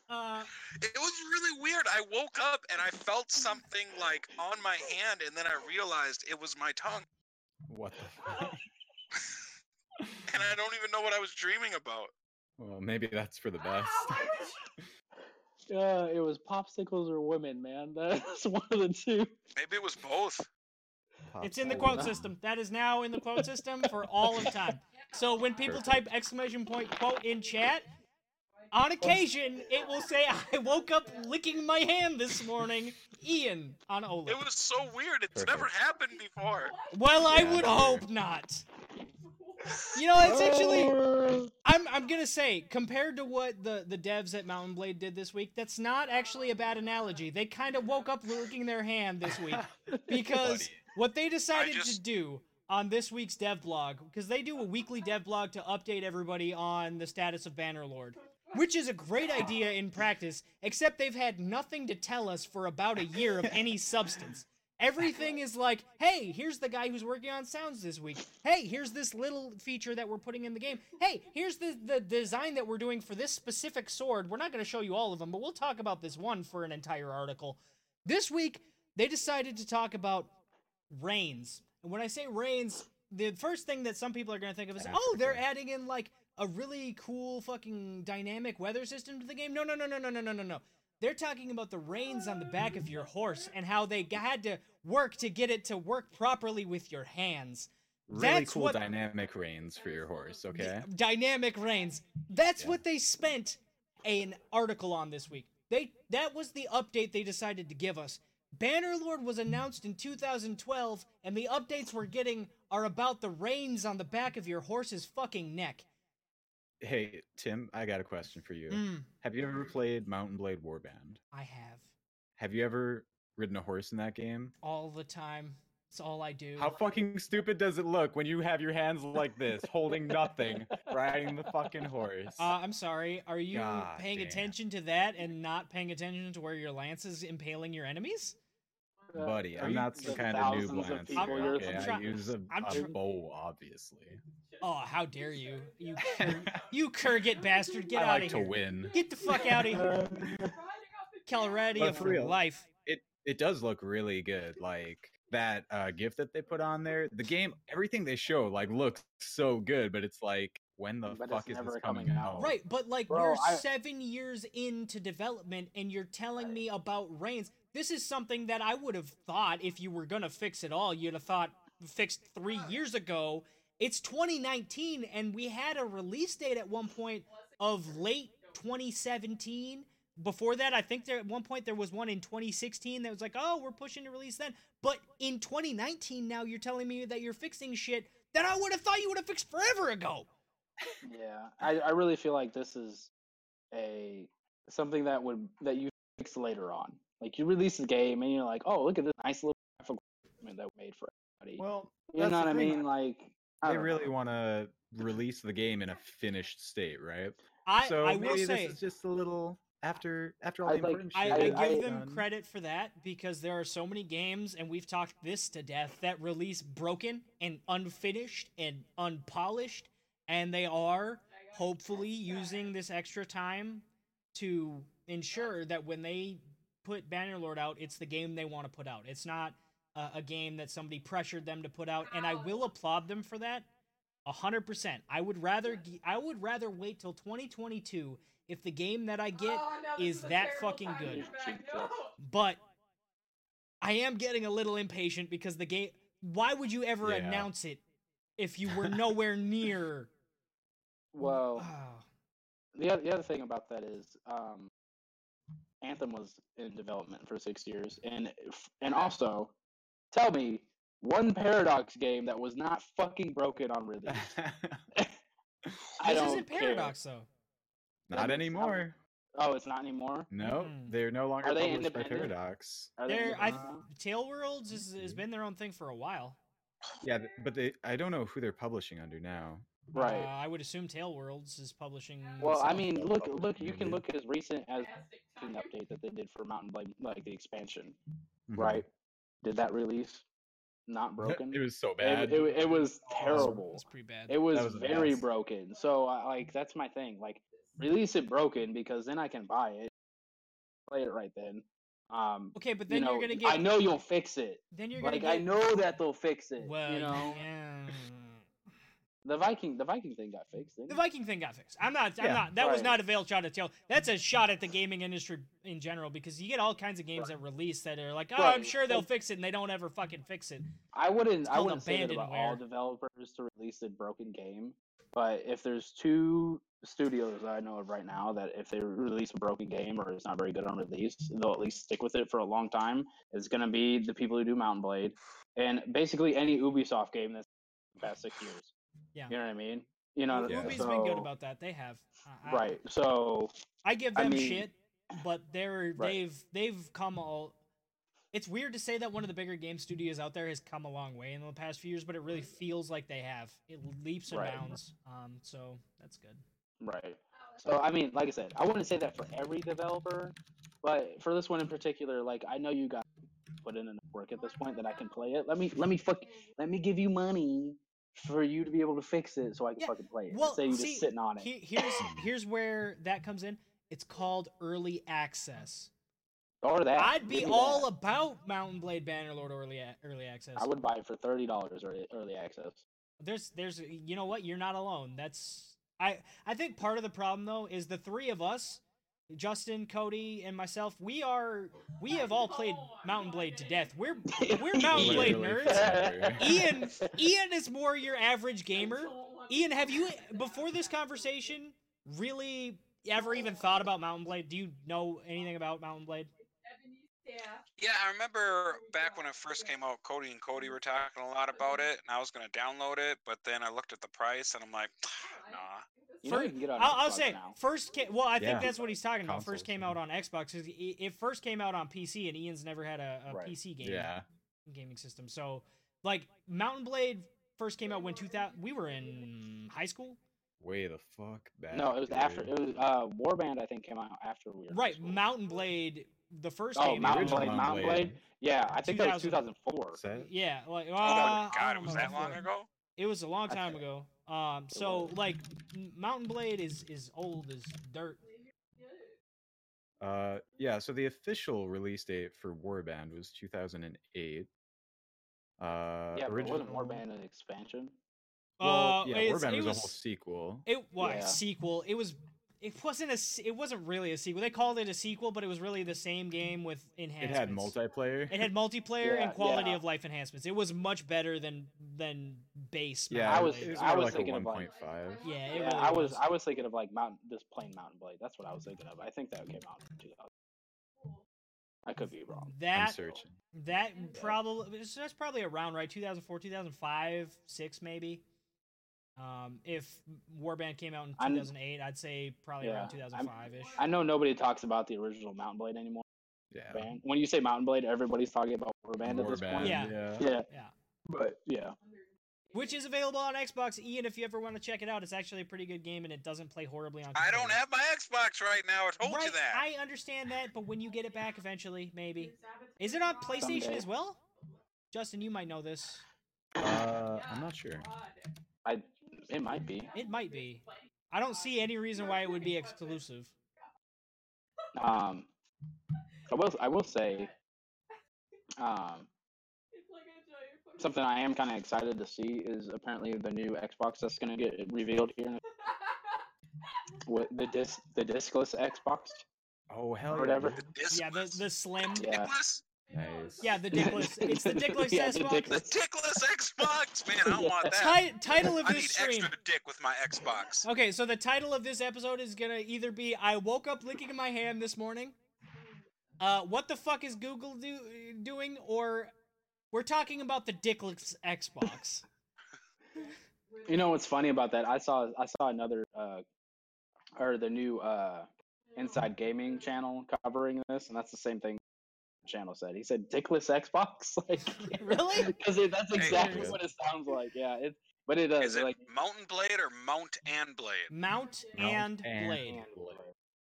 Uh, It was really weird. I woke up and I felt something like on my hand, and then I realized it was my tongue, What the fuck? and I don't even know what I was dreaming about. Well, maybe that's for the best. Yeah, it was popsicles or women, man. That's one of the two. Maybe it was both. it's in the quote system. That is now in the quote system for all of time. So when people type exclamation point quote in chat, on occasion it will say, "I woke up licking my hand this morning." Ian on Ola. It was so weird. It's never happened before. Well, I would sure. hope not. You know, it's actually. I'm I'm gonna say compared to what the the devs at Mountain Blade did this week, that's not actually a bad analogy. They kind of woke up licking their hand this week because Buddy. what they decided to do on this week's dev blog, because they do a weekly dev blog to update everybody on the status of Bannerlord, which is a great idea in practice, except they've had nothing to tell us for about a year of any substance. Everything is like, hey, here's the guy who's working on sounds this week. Hey, here's this little feature that we're putting in the game. Hey, here's the, the design that we're doing for this specific sword. We're not going to show you all of them, but we'll talk about this one for an entire article. This week, they decided to talk about reigns. And when I say reigns, the first thing that some people are going to think of is, oh, they're adding in like a really cool fucking dynamic weather system to the game. No, no, no, no, no, no, no, no, no. They're talking about the reins on the back of your horse and how they had to work to get it to work properly with your hands. Really That's cool what- dynamic reins for your horse, okay? Dynamic reins. That's Yeah. what they spent an article on this week. They that was the update they decided to give us. Bannerlord was announced in 2012, and the updates we're getting are about the reins on the back of your horse's fucking neck. Hey, Tim, I got a question for you. Mm, Have you ever played Mountain Blade Warband? I have Have you ever ridden a horse in that game? all the time. It's all I do. How fucking stupid does it look when you have your hands like this, holding nothing, riding the fucking horse? Uh, I'm sorry. Are you God paying damn. attention to that and not paying attention to where your lance is impaling your enemies? Buddy, Are I'm not some the kind of thousands noob of lance. people I'm- here, okay? I'm I use a, I'm a try- bow, obviously. Oh, how dare you! You Kur- you Khergit bastard! Get I out like of to here! win. Get the fuck out of here! Calradia for for real. life. It it does look really good. Like that uh gift that they put on there. The game, everything they show, like looks so good, but it's like when the But fuck is this coming coming out? out. Right, but like Bro, we're I- seven years into development, and you're telling me about reins. This is something that I would have thought if you were gonna fix it all, you'd have thought fixed three years ago. It's 2019, and we had a release date at one point of late 2017. Before that, I think there at one point there was one in 2016 that was like, "Oh, we're pushing to release then." But in 2019, now you're telling me that you're fixing shit that I would have thought you would have fixed forever ago. Yeah, I, I really feel like this is a something that would that you fix later on. Like you release the game and you're like, oh, look at this nice little graphical that we made for everybody. Well, you know the what I mean? Like I They really want to release the game in a finished state, right? I so I will maybe say this is just a little after after all I the like- important I, I give I- them done. credit for that because there are so many games, and we've talked this to death, that release broken and unfinished and unpolished, and they are hopefully using this extra time to ensure that when they put Bannerlord out, it's the game they want to put out. It's not a, a game that somebody pressured them to put out, and I will applaud them for that. A hundred percent. I would rather I would rather wait till 2022 if the game that I get is that fucking good. But I am getting a little impatient because the game. Why would you ever Yeah. announce it if you were nowhere near? Well, Ah, the other, the other thing about that is, um, Anthem was in development for six years, and and also, tell me one Paradox game that was not fucking broken on release. I this don't isn't care. Paradox though. Not Then- anymore. Oh, it's not anymore. No, Mm-mm. they're no longer Are they published by Paradox. Are they I independent? TaleWorlds has, has been their own thing for a while. Yeah, but they I don't know who they're publishing under now. Right. Uh, I would assume TaleWorlds is publishing. Well, I mean, look, look. You can Maybe. look as recent as an update that they did for Mountain Blade, like the expansion, Mhm. right? did that release not broken? it was so bad. it, it was It terrible. was pretty bad. It was was very mess. broken. So I like that's my thing. Like release it broken because then I can buy it, play it right then. Um, okay, but you then know, you're gonna get. I know you'll fix it. Then you're gonna Like get. I know that they'll fix it. Well, you know, yeah. The Viking, the Viking thing got fixed. Didn't The it? Viking thing got fixed. I'm not. I'm Yeah, not. That was not a veiled shot at tail. That's a shot at the gaming industry in general because you get all kinds of games that release that are like, oh, I'm sure they'll fix it, and they don't ever fucking fix it. I wouldn't. I wouldn't say that about all developers to release a broken game. But if there's two studios that I know of right now that if they release a broken game or it's not very good on release, they'll at least stick with it for a long time. It's gonna be the people who do Mountain Blade, and basically any Ubisoft game that's the past six years. Yeah. You know what I mean? You know. Yeah. Ubi's been good about that. They have. I- I- Right. So I give I them mean- shit, but they're Right. they've they've come all. It's weird to say that one of the bigger game studios out there has come a long way in the past few years, but it really feels like they have. It leaps and Right. bounds. Um, so that's good. Right. So I mean, like I said, I wouldn't say that for every developer, but for this one in particular, like I know you got put in enough work at this point that I can play it. Let me let me fuck let me give you money for you to be able to fix it so I can Yeah, fucking play it. Well, Instead of see, just sitting on it. he- here's here's where that comes in. It's called early access. or that. I'd be all that. about Mountain Blade Bannerlord early early access. I would buy it for thirty dollars early early access. There's there's you know what? You're not alone. That's I I think part of the problem though is the three of us, Justin, Cody, and myself, we are we have all played Mountain Blade to death. We're we're Mountain Blade nerds. Ian Ian is more your average gamer. Ian, have you before this conversation really ever even thought about Mountain Blade? Do you know anything about Mountain Blade? Yeah, I remember back when it first came out, Cody and Cody were talking a lot about it, and I was gonna download it, but then I looked at the price and I'm like, nah. You know you can get on I'll, I'll say now. first. Ca- well, I think that's what he's talking about. First came yeah. out on Xbox. It it first came out on PC, and Ian's never had a, a Right. PC game Yeah. gaming system. So, like Mountain Blade first came out when 2000. We were in high school, Way the fuck back. No, it was after it was uh Warband I think came out after we were right? school. Mountain Blade, the first Oh, game. Mountain Blade, Mountain Mountain Blade. Blade. Yeah, I think that was 2004. Yeah, like uh, Oh God, it was know that long ago? It was a long time ago. Um, so like Mountain Blade is is old as dirt. Uh, yeah. So the official release date for Warband was 2008. Uh, yeah, original... wasn't Warband an expansion? Well, uh, yeah, Warband it was, was a whole sequel. It was Yeah. a sequel. It was. It wasn't a. s- It wasn't really a sequel. They called it a sequel, but it was really the same game with enhancements. It had multiplayer. It had multiplayer Yeah, and quality yeah. of life enhancements. It was much better than than base. yeah, I was- was I was like a thinking of, like- 1.5. yeah, it Yeah, really I was, was. I was thinking of like Mountain, just plain Mountain Blade. That's what I was thinking of. I think that came out in 2000. I could be wrong. I'm that searching. that probably that's probably around right 2004 2005 6 maybe um if warband came out in I'm- 2008 i'd say probably around 2005ish I know nobody talks about the original Mountain Blade anymore. Yeah. Band. When you say Mountain Blade, everybody's talking about Warband at this point. Yeah. yeah. Yeah, yeah but yeah, which is available on xbox ian if you ever want to check it out it's actually a pretty good game and it doesn't play horribly on I don't have my Xbox right now. I told right you that. i understand that but when you get it back eventually maybe is it on playstation Someday. as well justin you might know this Uh, I'm not sure. I it might be. it might be i don't see any reason why it would be exclusive Um, I will I will say, um, something I am kind of excited to see is apparently the new Xbox that's going to get revealed here. in- With the disc the discless Xbox. Oh hell yeah. Whatever. The yeah the, the slim Yeah. Dickless? Nice. yeah the dickless it's the dickless Yeah, xbox The dickless. dickless Xbox, man. I Yeah. want that. Ti- title of I this need stream. extra dick with my Xbox. Okay, so the title of this episode is gonna either be "I woke up licking my hand this morning," uh, "What the fuck is Google do- doing?" or "We're talking about the dickless Xbox." You know what's funny about that? I saw I saw another uh, or the new uh, Inside Gaming channel covering this, and that's the same thing. The Channel said he said dickless Xbox like Really? because that's exactly Weird. what it sounds like. Yeah, it but it does Is it like Mountain Blade or Mount and Blade? Mount Mount and and blade.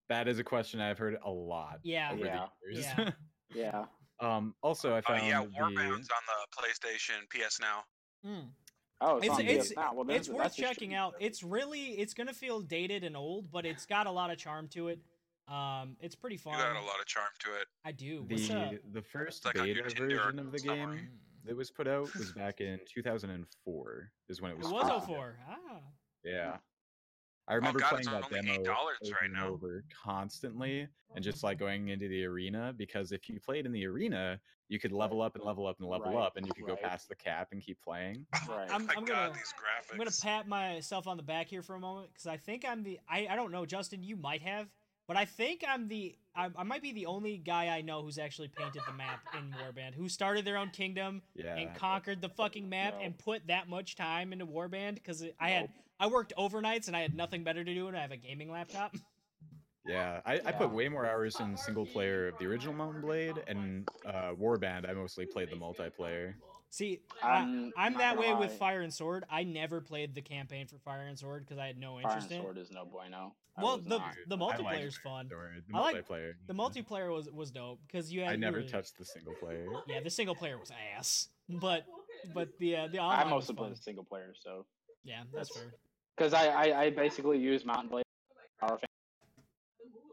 That is a question I've heard a lot Yeah. over Yeah. the years. Yeah. yeah Um, also, I Uh, found yeah, the Warband's on the PlayStation, PS Now. Hmm. Oh, it's, It's it's now. Well, it's worth checking out. It's really it's gonna feel dated and old, but it's got a lot of charm to it. Um, it's pretty fun. You got a lot of charm to it. I do. What's the up? the first like beta version of the summary. game that was put out was back in 2004. Is when it was. It was. was 04. Ah. Yeah. I remember God, playing that demo $8 over right and now. over constantly and just like going into the arena because if you played in the arena, you could level up and level up and level Right, up and you could go past the cap and keep playing. Right. I'm- I'm God, gonna- these graphics. I'm gonna pat myself on the back here for a moment because I think I'm the I, I don't know Justin you might have but I think I'm the I, I might be the only guy I know who's actually painted the map in Warband who started their own kingdom Yeah. and conquered the fucking map No. and put that much time into Warband because I had I worked overnights and I had nothing better to do and I have a gaming laptop. Yeah, I, I put way more hours in single player of the original Mountain Blade and uh, Warband. I mostly played the multiplayer. See, I, I'm I'm that gonna way with. Fire and Sword. I never played the campaign for Fire and Sword because I had no Fire interest and in it. Sword is no bueno. I Well, was the not. the I multiplayer's fun. Or the I like multiplayer. The multiplayer was was dope because you had I never were- touched the single player. Yeah, the single player was ass, but but the uh, the I online was mostly fun. play the single player, so Yeah, that's fair. because I, I I basically use Mountain Blade. Power Fan.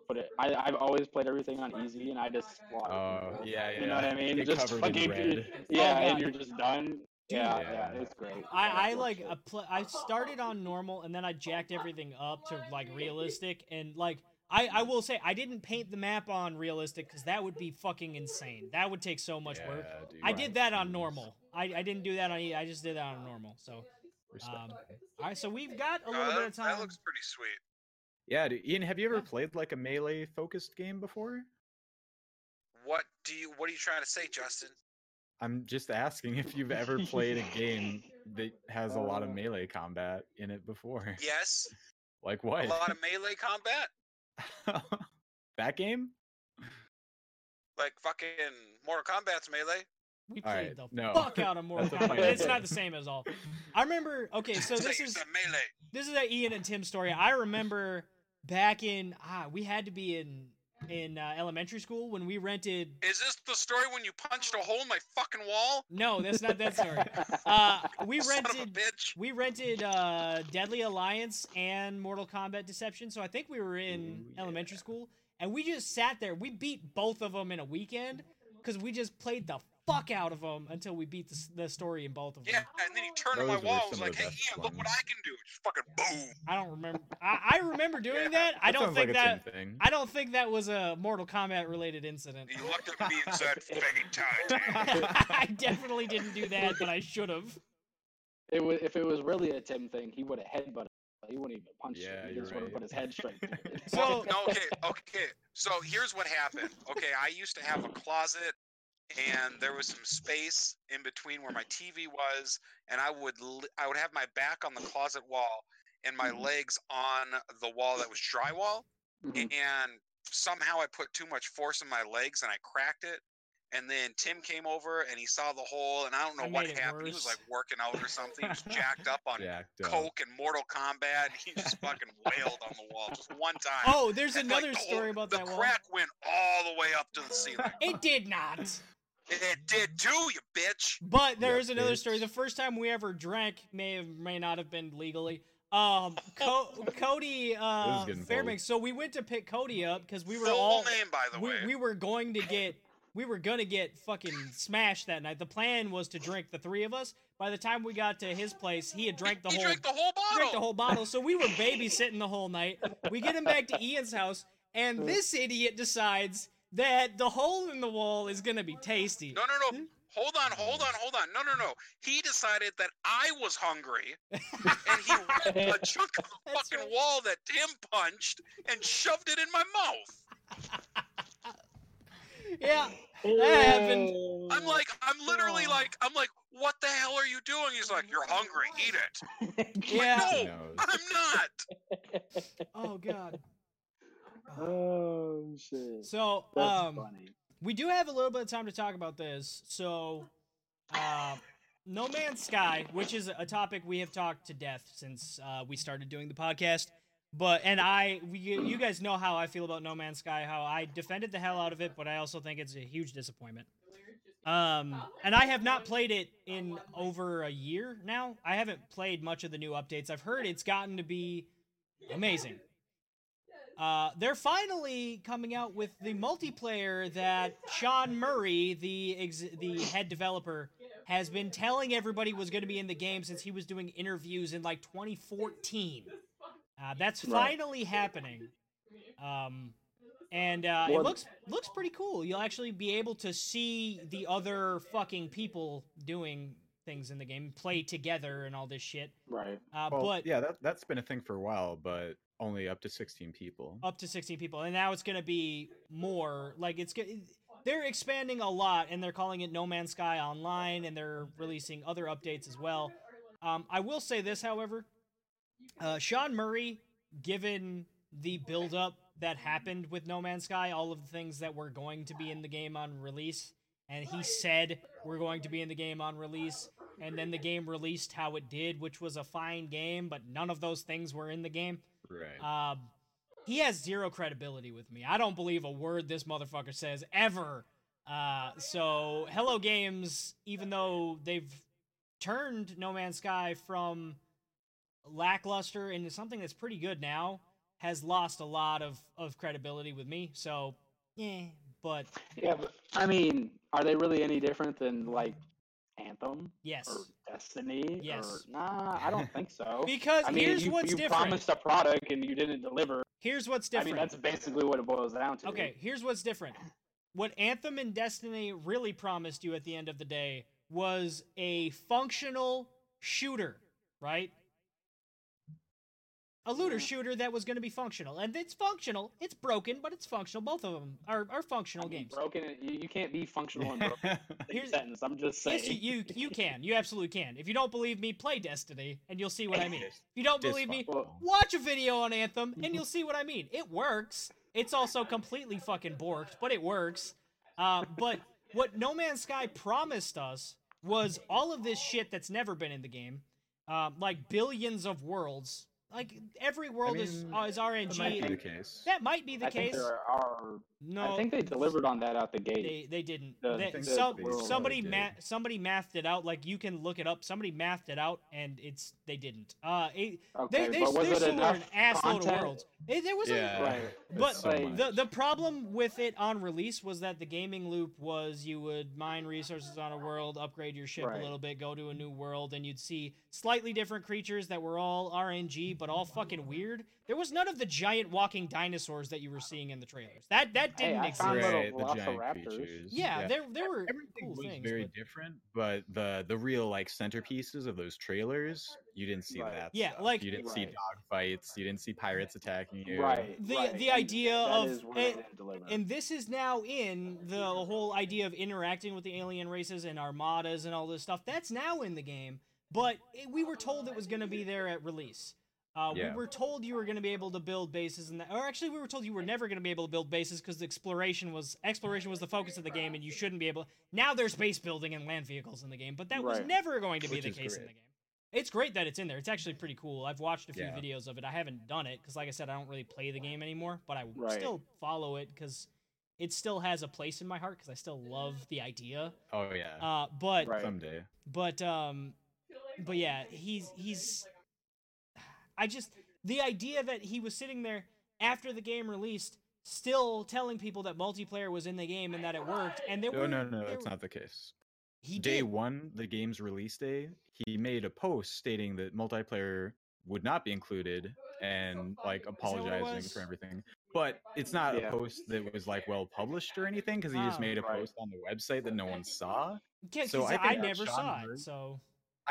Put it. I I've always played everything on easy, and I just slaughter Oh, people. yeah, yeah. You know what I mean? Get just fucking yeah, God. and you're just done. yeah, Yeah. yeah, it's great. I I like a pl- I started on normal and then I jacked everything up to like realistic and like I I will say I didn't paint the map on realistic because that would be fucking insane. That would take so much work. Yeah, dude. I did that on normal. I, I didn't do that on I just did that on normal. So Respect. um, all right, so we've got a Uh, little that, bit of time. that looks pretty sweet. Yeah, dude. Ian, have you ever played like a melee focused game before? What do you What are you trying to say, Justin? I'm just asking if you've ever played a game that has a lot of melee combat in it before. Yes, Like what? a lot of melee combat, that game? like fucking Mortal Kombat's melee. We All played right, the no. fuck out of Mortal Kombat. It's not the same as all. I remember. Okay, so this is said melee. this is a Ian and Tim story. I remember back in ah, we had to be in in uh, elementary school when we rented. Is this the story when you punched a hole in my fucking wall? No, that's not that story. Uh, we Son of a rented bitch. we rented uh, Deadly Alliance and Mortal Kombat Deception. So I think we were in Ooh, elementary school, and we just sat there. We beat both of them in a weekend because we just played the fuck out of them until we beat the, the story in both of them. Yeah, and then he turned to my Those wall and was like, "Hey, Ian, look what. I can do!" Just fucking boom. I don't remember. I, I remember doing Yeah, that. I That don't sounds think like that. Thing. I don't think that was a Mortal Kombat related incident. He looked at me and said, "Fatality." I definitely didn't do that, but I should have. It was if it was really a Tim thing, he would have headbutted. He wouldn't even punch Yeah, it. He you're just would have put his head straight. So- Well, no, okay, okay. So here's what happened. Okay, I used to have a closet, and there was some space in between where my TV was, and I would I would have my back on the closet wall and my Mhm. legs on the wall that was drywall, Mhm. and somehow I put too much force in my legs and I cracked it. And then Tim came over and he saw the hole, and I don't know I what made it happened. He was like working out or something. He was jacked up on Jacked up. coke and Mortal Kombat. And he just fucking wailed on the wall just one time. Oh, there's And, like, another the whole- story about the that The crack went all the way up to the ceiling. It did not. It did too, you bitch. But there Yeah, is another bitch. story. The first time we ever drank may have, may not have been legally. Um, Co- Cody uh, getting Fairbanks. So we went to pick Cody up because we were Full all name, by the we, way. we were going to get we were gonna get fucking smashed that night. The plan was to drink the three of us. By the time we got to his place, he had drank the he whole drank the whole bottle. drank the whole bottle. So we were babysitting the whole night. We get him back to Ian's house, and this idiot decides that the hole in the wall is gonna be tasty. No, no, no. Hmm? Hold on, hold on, hold on. No, no, no. He decided that I was hungry, and he ripped a chunk of the That's fucking right. wall that Tim punched and shoved it in my mouth. Yeah, that happened. Oh. I'm like, I'm literally Oh. like, I'm like, what the hell are you doing? He's like, you're hungry, eat it. Yeah. Who No. I'm not. Oh god. Oh shit. So That's um, funny. we do have a little bit of time to talk about this. So, uh, No Man's Sky, which is a topic we have talked to death since uh, we started doing the podcast. But and I, we, you you guys know how I feel about No Man's Sky. How I defended the hell out of it, but I also think it's a huge disappointment. Um, and I have not played it in over a year now. I haven't played much of the new updates. I've heard it's gotten to be amazing. Uh, they're finally coming out with the multiplayer that Sean Murray, the ex- the head developer, has been telling everybody was going to be in the game since he was doing interviews in like 2014. Uh, that's Right. finally happening. Um, and uh, it looks looks pretty cool. You'll actually be able to see the other fucking people doing things in the game, play together, and all this shit. Right. Uh, Well, but yeah, that that's been a thing for a while, but only up to 16 people. up to 16 people and now it's going to be more like it's they're expanding a lot and they're calling it no man's sky online and they're releasing other updates as well um, i will say this however uh, sean murray given the build up that happened with no man's sky all of the things that were going to be in the game on release and he said we're going to be in the game on release and then the game released how it did which was a fine game but none of those things were in the game Right. um, he has zero credibility with me. I don't believe a word this motherfucker says ever. Uh, so Hello Games, even though they've turned No Man's Sky from lackluster into something that's pretty good now, has lost a lot of, of credibility with me. So, yeah, but Yeah, but I mean, are they really any different than like Anthem yes, or Destiny? Yes. Or, nah, I don't think so. because I mean, here's you, what's you different. promised a product and you didn't deliver. Here's what's different. I mean, that's basically what it boils down to. Okay, here's what's different. What Anthem and Destiny really promised you at the end of the day was a functional shooter, right? A looter Yeah. shooter that was going to be functional. And it's functional. It's broken, but it's functional. Both of them are, are I functional mean, games. broken. You, you can't be functional and broken. in the Here's- sentence. I'm just saying. Yes, you, you you can. You absolutely can. If you don't believe me, play Destiny, and you'll see what I mean. If you don't believe me, watch a video on Anthem, and you'll see what I mean. It works. It's also completely fucking borked, but it works. Uh, but what No Man's Sky promised us was all of this shit that's never been in the game, um, like billions of worlds. Like every world is mean, uh, is RNG. That might be the case. that might be the I think case. there are. No, I think they delivered on that out the gate. they they didn't. The- They- think some, they probably somebody did. ma- somebody mathed it out. Like you can look it up. Somebody mathed it out, and it's they didn't. Uh, it, okay, they they, they still were an assload of worlds. It, there was Yeah. a, Right. But so the the problem with it on release was that the gaming loop was you would mine resources on a world, upgrade your ship Right. a little bit, go to a new world, and you'd see slightly different creatures that were all RNG but all fucking weird. There was none of the giant walking dinosaurs that you were seeing in the trailers. That that didn't I exist. found little right, the giant velociraptors. creatures. Yeah, there there were everything cool was things. very but- different, but the the real like centerpieces of those trailers, you didn't see Right. that. Yeah, stuff. like- you didn't see Right. dog fights, you didn't see pirates attacking you. Right. The- right. the idea that of- is where they and- and this is now in the whole idea of interacting with the alien races and armadas and all this stuff. That's now in the game, but it, we were told it was going to be there at release. Uh, Yeah. We were told you were going to be able to build bases, and that, or actually, we were told you were never going to be able to build bases because exploration was exploration was the focus of the game, and you shouldn't be able. Now there's base building and land vehicles in the game, but that was never going to be the is case in the game. It's great that it's in there. It's actually pretty cool. I've watched a few Yeah. videos of it. I haven't done it because, like I said, I don't really play the game anymore, but I Right. still follow it because it still has a place in my heart because I still love the idea. Oh yeah. Uh, but Right. Someday. but um, but yeah, he's he's. I just the idea that he was sitting there after the game released, still telling people that multiplayer was in the game and that it worked, and there oh, No, were no, no, there that's were- not the case. He day did. one, the game's release day, he made a post stating that multiplayer would not be included and like apologizing for everything. But it's not Yeah. a post that was like well published or anything because he just Oh, made a right. post on the website that no one saw. Yeah, so 'cause I I, never Sean saw Murray- it, so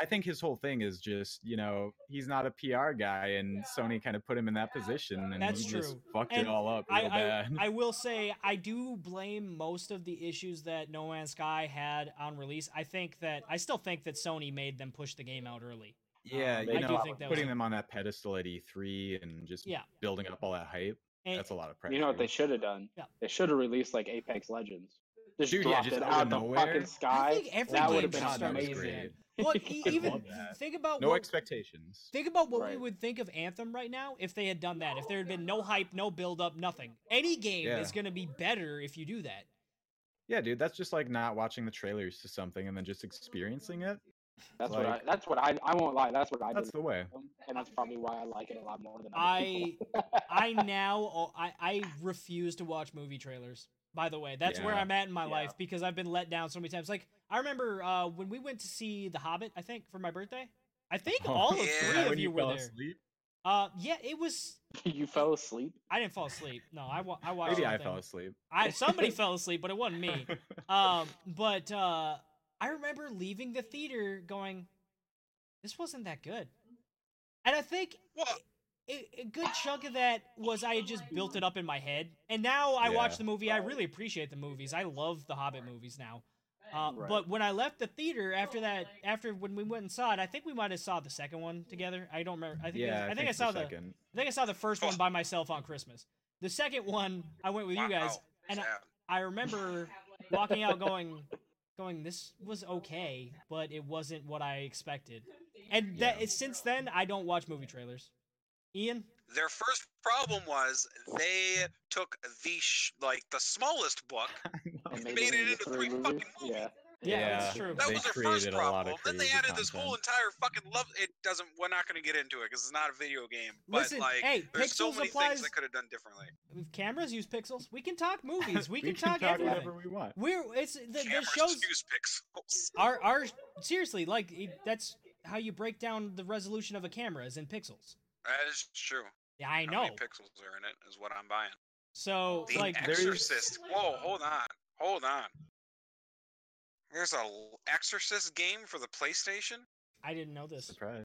I think his whole thing is just, you know, he's not a PR guy and Sony kind of put him in that position and That's he just fucked And it all up I, real I, bad. I I, will say I do blame most of the issues that No Man's Sky had on release. I think that I still think that Sony made them push the game out early. yeah, Um, you I do know, think that putting a- them on that pedestal at E3 and just Yeah. building up all that hype, And that's a lot of pressure. you know what they should have done? Yeah. They should have released like Apex Legends. Just Dude, yeah, just it out out of the nowhere. fucking I sky. think every that would have been start was with amazing. Well, I even think about No what, expectations. Think about what we would think of Anthem right now if they had done that. If there had been no hype, no build up, nothing. Any game Yeah. is going to be better if you do that. Yeah, dude, that's just like not watching the trailers to something and then just experiencing it. That's what I. That's what I. I won't lie. That's what I That's did, the way. and that's probably why I like it a lot more than other I. I now I I refuse to watch movie trailers. By the way, that's where I'm at in my Yeah. life because I've been let down so many times. Like I remember uh, when we went to see The Hobbit. I think for my birthday. I think Oh, all of Yeah. three of When you, were fell there. asleep? Uh, yeah, it was. you fell asleep. I didn't fall asleep. No, I wa- I watched. Maybe I fell asleep. I somebody fell asleep, but it wasn't me. Um, but uh, I remember leaving the theater going, "This wasn't that good," and I think What? A, a good chunk of that was I had just built it up in my head, and now I watch the movie. I really appreciate the movies. I love the Hobbit movies now. Uh, Right. But when I left the theater after that, after when we went and saw it, I think we might have saw the second one together. I don't remember. I think it was- yeah, I think I saw the the second. I think I saw the first one by myself on Christmas. The second one I went with you guys, and I, I remember walking out going, going, this was okay, but it wasn't what I expected. And that Yeah. since then, I don't watch movie trailers. Ian, Their first problem was they took the sh- like the smallest book And made it into three movies. fucking movies. Yeah. Yeah, that's true. That They was their first a lot problem. of Then they crazy added this whole entire fucking love. It doesn't. We're not going to get into it because it's not a video game. But Listen, like, hey, there's so many applies- things they could have done differently. if cameras use pixels. We can talk movies. We can, we talk, talk everything. whatever we want. We're it's the, the shows use pixels. are are seriously like it, that's how you break down the resolution of a camera is in pixels. That is true. Yeah, I How know. many pixels are in it is what I'm buying. So The like there's- Exorcist. Whoa, hold on, hold on. There's a Exorcist game for the PlayStation. I didn't know this. Surprise.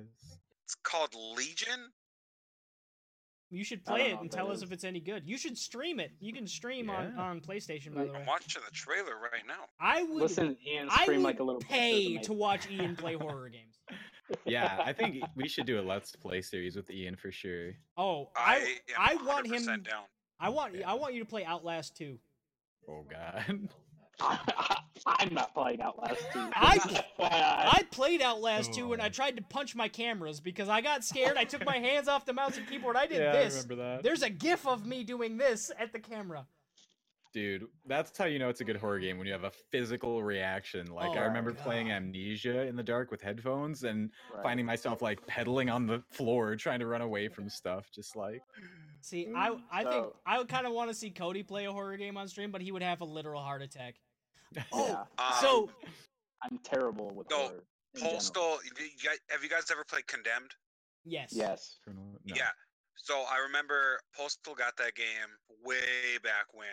It's called Legion. You should play it and what that tell us is. if it's any good. You should stream it. You can stream on Yeah. on PlayStation by the way. I'm watching the trailer right now. I would Listen, Ian I would like a little. pay bastard to watch Ian play horror games. Yeah, I think we should do a let's play series with Ian for sure. Oh, I, I I want him- down. I want Yeah. I want you to play Outlast 2. Oh god. I'm not playing Outlast 2. I- I, I played Outlast 2 and I Oh. tried to punch my cameras because I got scared. I took my hands off the mouse and keyboard. I did yeah, this. I remember that. There's a gif of me doing this at the camera. Dude, that's how you know it's a good horror game when you have a physical reaction. Like Oh I my remember playing Amnesia in the dark with headphones and Right. finding myself like pedaling on the floor trying to run away from stuff just like See, I I think So- I would kind of want to see Cody play a horror game on stream, but he would have a literal heart attack. Oh, Yeah, Um, so I'm terrible with No, horror. Postal. Have you guys ever played Condemned? yes. Yes. No. Yeah. So I remember Postal got that game way back when,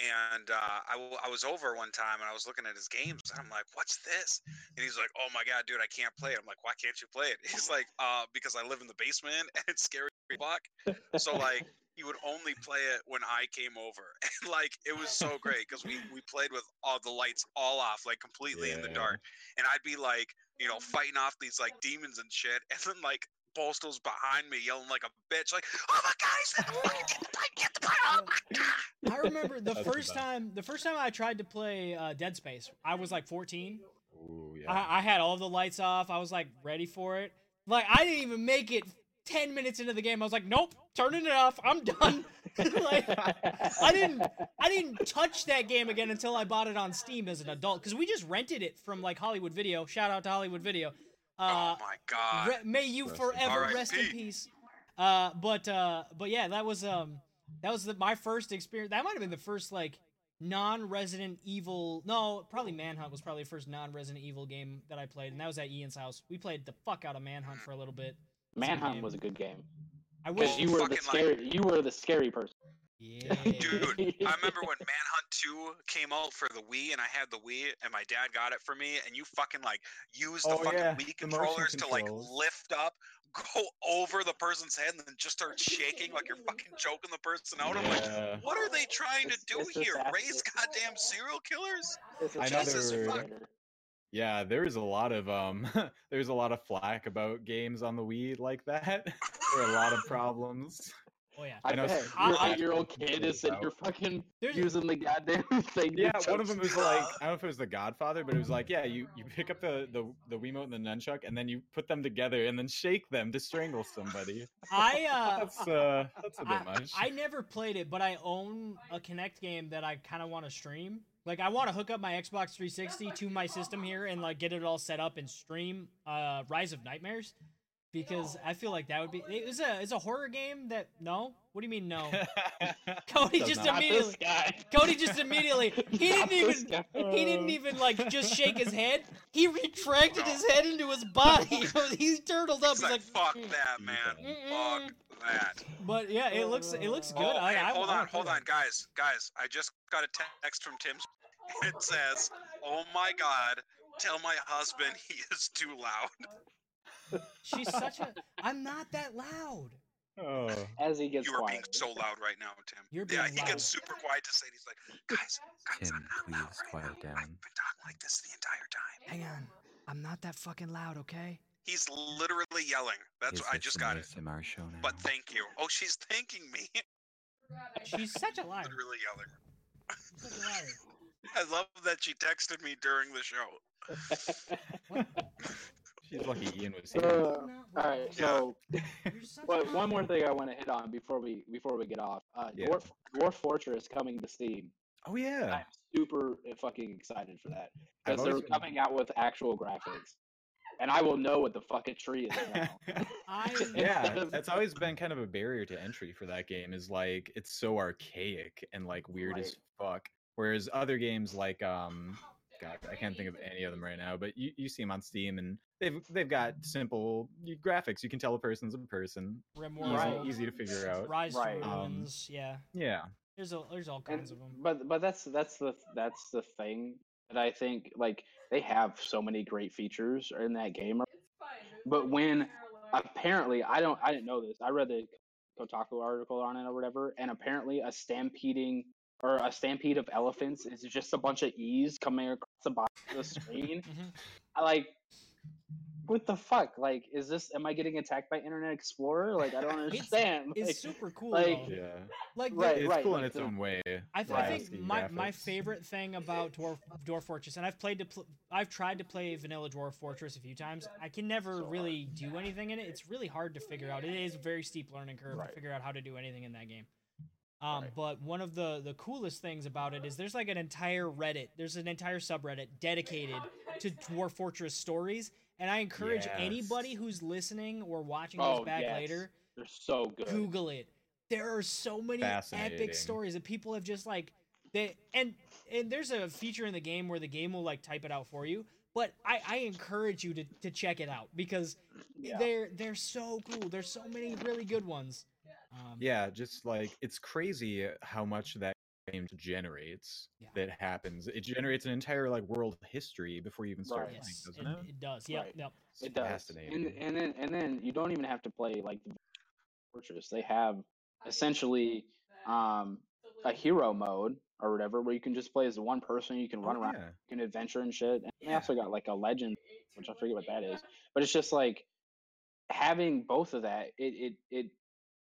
and uh, I, w- I was over one time and I was looking at his games and I'm like, "What's this?" And he's like, "Oh my god, dude, I can't play it." I'm like, "Why can't you play it?" He's like, "Uh, because I live in the basement and it's scary fuck." So like, he would only play it when I came over, and like, it was so great because we we played with all the lights all off, like completely in the dark, and I'd be like, you know, fighting off these like demons and shit, and then like Postal's behind me yelling like a bitch, like, "Oh my god, he's fucking get the pipe, get the pipe!" Oh my god. I remember the first time the first time I tried to play uh, Dead Space. I was like 14. Ooh, yeah. I, I had all the lights off. I was like ready for it. Like I didn't even make it 10 minutes into the game. I was like, nope, turning it off. I'm done. like I didn't I didn't touch that game again until I bought it on Steam as an adult because we just rented it from like Hollywood Video. Shout out to Hollywood Video. Uh, oh my god. re- may you Rest forever peace. rest in peace. Uh, but uh, but yeah, that was um that was the, my first experience. That might have been the first like non-Resident Evil. No, probably Manhunt was probably the first non-Resident Evil game that I played, and that was at Ian's house. We played the fuck out of Manhunt for a little bit. Manhunt was a good game I wish. you were the Fucking like- scary. You were the scary person. Yeah. Dude, I remember when Manhunt 2 came out for the Wii, and I had the Wii, and my dad got it for me, and you fucking like use the Oh, fucking yeah, Wii controllers to like lift up, go over the person's head, and then just start shaking like you're fucking choking the person out. I'm like, what are they trying to do here? after- Raise goddamn serial killers? It's a I know there Jesus were- fucker. Yeah, there was a lot of um there's a lot of flack about games on the Wii like that. there were a lot of problems. Oh yeah. I, I know bet your eight-year-old kid is sitting here fucking There's- using the goddamn thing. Yeah, one of them was like, I don't know if it was the Godfather, but it was like, yeah, you, you pick up the, the, the Wiimote and the nunchuck, and then you put them together and then shake them to strangle somebody. I uh, That's uh, that's a bit I, much. I never played it, but I own a Kinect game that I kind of want to stream. Like I want to hook up my Xbox 360 to my system here and like get it all set up and stream uh, Rise of Nightmares because I feel like that would be it's a it's a horror game that no. What do you mean no? Cody Does just not. Not immediately. Cody just immediately he Not didn't even guy. he didn't even like just shake his head. He retracted his head into his body. He's turtled up. He's He's like, like, fuck "Mm." that, man. Mm-mm. Fuck mm. that. But yeah, it looks it looks good. Oh, I, hey, I, hold I on, hold on, guys, guys. I just got a text from Tim. It says, "Oh my God, tell my husband he is too loud." She's such a. I'm not that loud. oh. As he gets You are quiet. being so loud right now, Tim. You're being yeah, being he gets super quiet to say. He's like, "Guys, guys, Tim, I'm not loud right quiet now. down. I've been talking like this the entire time." Hang on. I'm not that fucking loud, okay? He's literally yelling. That's Is what I this just an got it. ASMR show now? But thank you. Oh, she's thanking me. She's such a liar. literally yelling. Such a liar. I love that she texted me during the show. She's lucky Ian was here. Uh, all right, so You're such a but one more thing I want to hit on before we before we get off. Uh, Yeah. Dwarf Dwarf Fortress coming to Steam. Oh yeah. I'm super uh, fucking excited for that because they're been- coming out with actual graphics, and I will know what the fuck a tree is now. I yeah, that's always been kind of a barrier to entry for that game. Is like it's so archaic and like weird as fuck. Whereas other games like um, God, I can't think of any of them right now, but you, you see them on Steam and they've they've got simple graphics. You can tell a person's a person. Rimworld, Easy, Right. easy to figure out. Rise Right. to Um, Ruins. yeah, Yeah, there's a there's all And- kinds of them. but but that's that's the that's the thing that I think like they have so many great features in that game. But when apparently I don't I didn't know this. I read the Kotaku article on it or whatever, and apparently a stampeding or a stampede of elephants is just a bunch of E's coming across the bottom of the screen. Mhm. I like what the fuck? Like, is this? Am I getting attacked by Internet Explorer? Like, I don't understand. It's like, super cool like- though. yeah. Like the- Right, It's right, cool in its the- own way. I, th- Right. I think Nasty my, my favorite thing about Dwarf Dwarf Fortress, and I've played to pl- I've tried to play Vanilla Dwarf Fortress a few times. I can never really do anything in it. It's really hard to figure out. It is a very steep learning curve Right. to figure out how to do anything in that game. Um, Right. But one of the the coolest things about it is there's like an entire Reddit, there's an entire subreddit dedicated to Dwarf Fortress stories, and I encourage anybody who's listening or watching Oh, this back yes. later they're so good. Google it. There are so many epic stories that people have just like they and and there's a feature in the game where the game will like type it out for you. But I, I encourage you to, to check it out because Yeah. they're they're so cool. There's so many really good ones. Um, Yeah, just like it's crazy how much that game generates Yeah. that happens. It generates an entire like world history before you even start Right. playing, Yes, doesn't it, it? it does. Yep, Right. yep. It's It does. fascinating. And, and then and then you don't even have to play like the fortress. They have essentially um, a hero mode or whatever where you can just play as one person. You can run Oh, around, yeah. you can adventure and shit. And they also got like a legend, which I forget what that is. But it's just like having both of that. It it it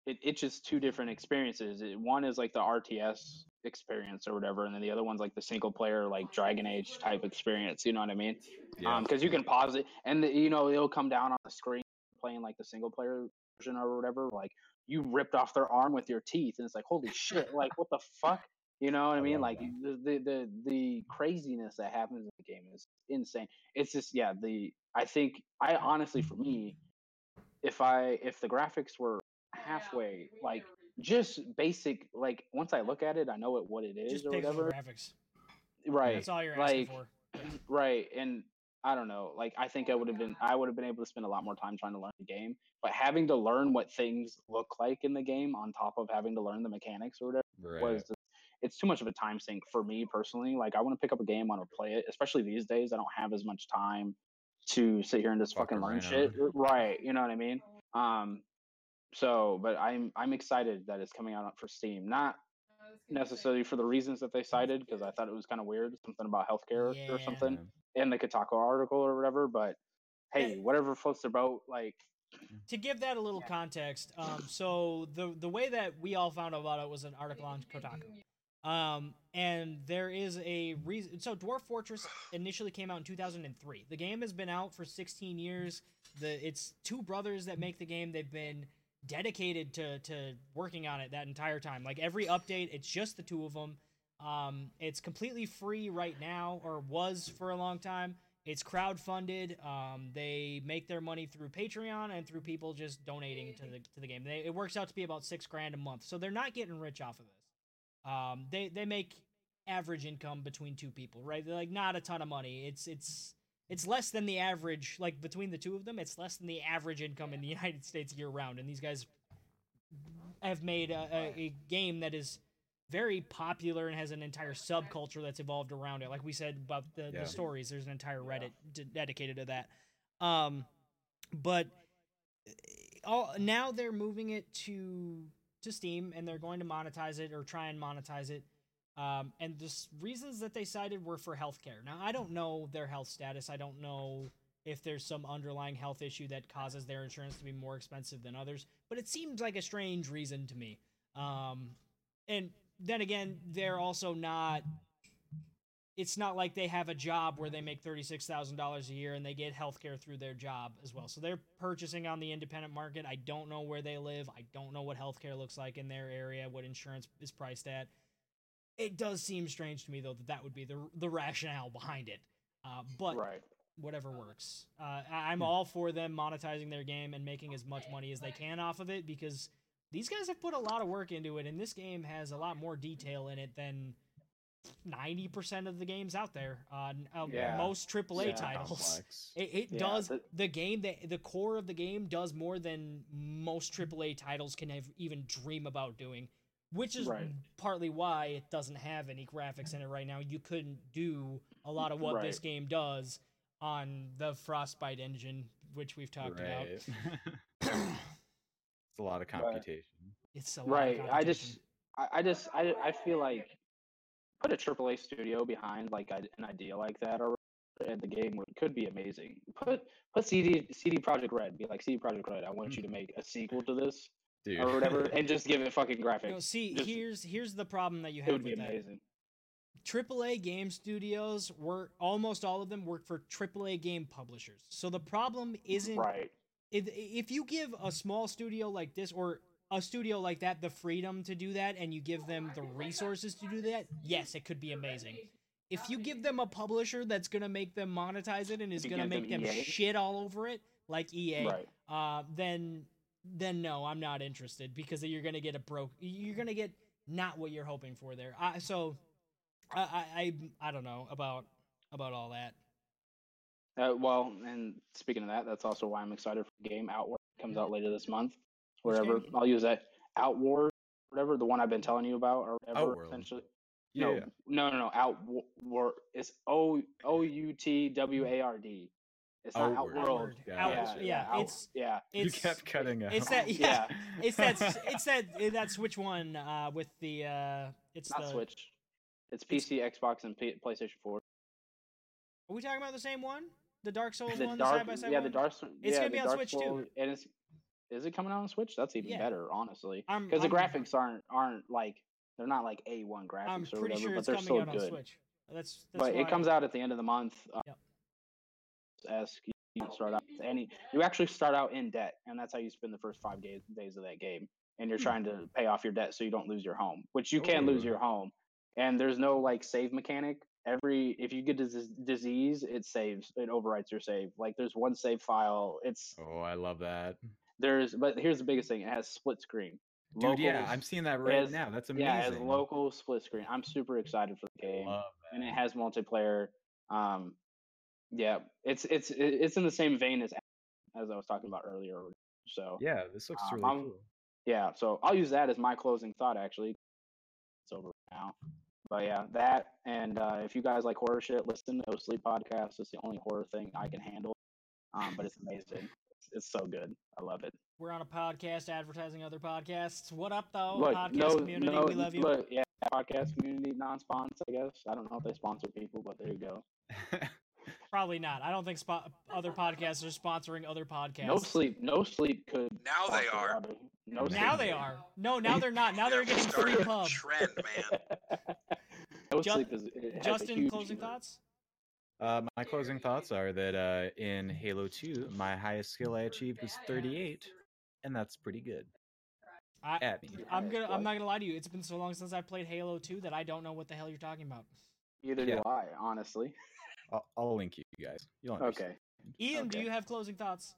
it it's just two different experiences. It, one is like the RTS experience or whatever, and then the other one's like the single player like Dragon Age type experience. You know what I mean? Yeah. Um, because you can pause it, and the, you know it'll come down on the screen playing like the single player version or whatever. Like you ripped off their arm with your teeth, and it's like holy shit! Like what the fuck? You know what I mean? Like the, the the the craziness that happens in the game is insane. It's just yeah. The I think I honestly for me, if I if the graphics were halfway like just basic like once I look at it, I know what what it is Just or whatever. graphics. Right. That's all you're asking like, for. right and i don't know like i think i would have been i would have been able to spend a lot more time trying to learn the game but having to learn what things look like in the game on top of having to learn the mechanics or whatever right. was just- it's too much of a time sink for me personally like i want to pick up a game i want to play it especially these days i don't have as much time to sit here and just Fuck fucking learn shit right you know what i mean um so but i'm i'm excited that it's coming out for steam not necessarily for the reasons that they cited because i thought it was kind of weird something about healthcare Yeah. or something in the Kotaku article or whatever. But hey, whatever floats their boat. Like to give that a little context, um, so the the way that we all found out about it was an article on Kotaku. Um, and there is a reason. So Dwarf Fortress initially came out in 2003. The game has been out for 16 years. The it's two brothers that make the game. They've been dedicated to to working on it that entire time. Like every update, it's just the two of them. Um, it's completely free right now, or was for a long time. It's crowdfunded. Um, they make their money through Patreon and through people just donating to the to the game. They, it works out to be about six grand a month, so they're not getting rich off of this. Um, they they make average income between two people, right? They're like not a ton of money. It's it's it's less than the average, like between the two of them, it's less than the average income in the United States year round. And these guys have made a, a, a game that is very popular and has an entire subculture that's evolved around it. Like we said about the, Yeah. the stories, there's an entire Reddit d- dedicated to that. Um, but uh, all, now they're moving it to to Steam and they're going to monetize it or try and monetize it. Um, and the reasons that they cited were for healthcare. Now, I don't know their health status. I don't know if there's some underlying health issue that causes their insurance to be more expensive than others, but it seems like a strange reason to me. Um, and then again, they're also not. It's not like they have a job where they make thirty-six thousand dollars a year and they get healthcare through their job as well. So they're purchasing on the independent market. I don't know where they live. I don't know what healthcare looks like in their area. What insurance is priced at. It does seem strange to me though that that would be the the rationale behind it. Uh, but right. whatever works. Uh, I- I'm all for them monetizing their game and making as much money as they can off of it because these guys have put a lot of work into it, and this game has a lot more detail in it than 90% of the games out there. Uh, n- uh, Yeah. Most AAA Yeah. titles. Complex. It, it Yeah, does the- the game the the core of the game does more than most AAA titles can have even dream about doing, which is Right. partly why it doesn't have any graphics in it right now. You couldn't do a lot of what this game does on the Frostbite engine, which we've talked about. It's a lot of computation. It's a lot of Right. I just, I, I just, I, I feel like put a AAA studio behind like an idea like that, or and the game would, could be amazing. Put put CD CD Projekt Red. Be like CD Projekt Red. I want you hmm. to make a sequel to this Dude. or whatever, and just give it fucking graphics. No, see, just- here's here's the problem that you it have would be with that. amazing. AAA game studios work almost all of them work for AAA game publishers. So the problem isn't Right. if, if you give a small studio like this or a studio like that the freedom to do that and you give them the resources to do that, yes, it could be amazing. If you give them a publisher that's going to make them monetize it and is going to make them them EA? shit all over it like EA, Right. uh, then then no, I'm not interested because you're gonna get a broke. You're gonna get not what you're hoping for there. I, so I, I I I don't know about about all that. Uh, well, and speaking of that, that's also why I'm excited for the game Outward comes out later this month. Whatever. game? I'll use that Outward, whatever the one I've been telling you about, or whatever. Outworld. Essentially. Yeah, No, yeah. no, no, no. Outward. It's O O U T W A R D. It's not Outward. Outworld. Outward. Got Out- Yeah, yeah, out- it's yeah. you kept cutting out. it's that yeah, Yeah. it's that it's that that Switch one uh with the uh it's Not the Switch. It's PC, Xbox, and P- PlayStation 4. Are we talking about the same one? The Dark Souls The one, dark, the side by side yeah, one. the Dark. Souls. It's yeah, gonna be the on Dark Switch, too. Souls- And it's, is it coming out on Switch? That's even Yeah. better, honestly. I'm- Because the graphics aren't aren't like they're not like A1 graphics I'm or whatever, sure but they're coming still on good. Switch. That's, that's but why- it comes out at the end of the month. Uh, Yep. Esque, you start out with any. You actually start out in debt, and that's how you spend the first five days days of that game. And you're trying to pay off your debt so you don't lose your home, which you can lose your home. And there's no like save mechanic. Every if you get a disease, it saves. It overwrites your save. Like there's one save file. It's Oh, I love that. there's. But here's the biggest thing. It has split screen. Dude, yeah, I'm seeing that right has- now. That's amazing. Yeah, it has local split screen. I'm super excited for the game Love and it has multiplayer. Um, yeah, it's it's it's in the same vein as as I was talking about earlier. So yeah, Yeah, this looks Um, really I'm- cool. so I'll use that as my closing thought. Actually, it's over now. But yeah, that and uh, if you guys like horror shit, listen to No Sleep Podcast. It's the only horror thing I can handle. Um, but it's amazing. It's, it's so good. I love it. We're on a podcast advertising other podcasts. What up, though, look, podcast no, community? no, we love you. look, yeah, podcast community non-sponsor. I guess I don't know if they sponsor people, but there you go. Probably not. I don't think spo- other podcasts are sponsoring other podcasts. No sleep. No sleep could. Now they are. other- No Now they are. No, now they're not. Now they're Yeah, we're getting free starting a pub. Trend, man. no Ju- sleep is. it has a Justin, huge closing impact. thoughts? Uh, my closing thoughts are that uh, in Halo 2, my highest skill I achieved was 38, and that's pretty good. I, At me. I'm gonna. I'm not gonna lie to you. It's been so long since I've played Halo 2 that I don't know what the hell you're talking about. Neither Yeah. do I, honestly. I'll, I'll link you guys. You'll Okay. understand. Ian, do you have closing thoughts?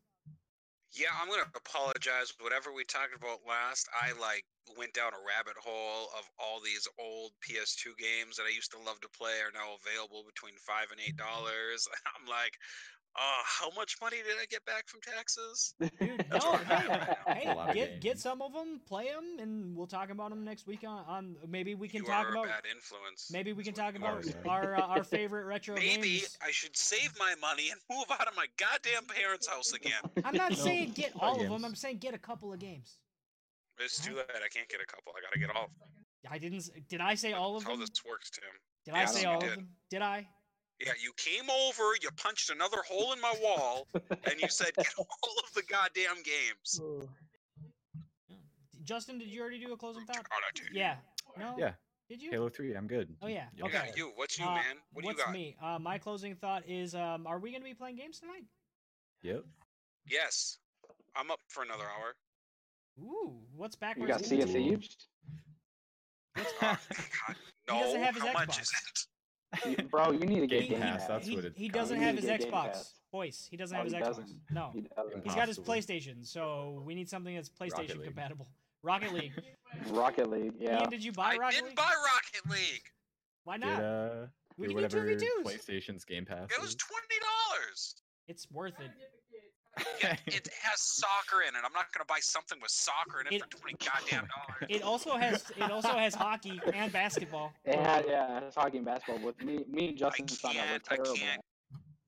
Yeah, I'm gonna apologize. Whatever we talked about last, I like went down a rabbit hole of all these old PS2 games that I used to love to play are now available between five and eight dollars. I'm like, oh, how much money did I get back from taxes? Dude, no, where I'm at hey, hey, a lot of get get some of them, play them, and we'll talk about them next week on. on maybe we can you talk are about. a bad influence. Maybe we can talk about our uh, our favorite retro games. Maybe games. I should save my money and move out of my goddamn parents' house again. I'm not No, saying get all of them. I'm saying get a couple of games. It's too late. I can't get a couple. I gotta get all. of them. I didn't. Did I say all of them? how this works, Tim. Did I say you all did. of them? Did I? Yeah, you came over, you punched another hole in my wall, and you said, "Get all of the goddamn games." Justin, did you already do a closing thought? God, I did. Yeah. No. Yeah. Did you? Halo 3, I'm good. Oh, yeah, Yep. okay. Yeah, you. What's you, Uh, man? What do you what's got? me? Uh, my closing thought is: um, Are we going to be playing games tonight? Yep. Yes, I'm up for another hour. Ooh, what's backwards? You got Sea of Cool. Thieves, Oh, God, no. doesn't have his How much is it? You- bro. You need to get Game Game Pass, Pass. that's he, what it's he called. doesn't You have his to get Game Xbox. Pass. Voice. He doesn't Oh, have his he Xbox. doesn't. No. He He's got his PlayStation, so we need something that's PlayStation League. compatible. Rocket League. Rocket League. Yeah. Ian, did you buy I Rocket didn't League? buy Rocket League. Why Get, not? uh, We can do whatever 2v2s. PlayStation's Game Pass It was twenty dollars. It's worth it. It has soccer in it. I'm not gonna buy something with soccer in it, It- for twenty goddamn dollars. It also has it also has hockey and basketball. It had yeah, it's hockey and basketball. With me, me and Justin found out we're can't- I can't.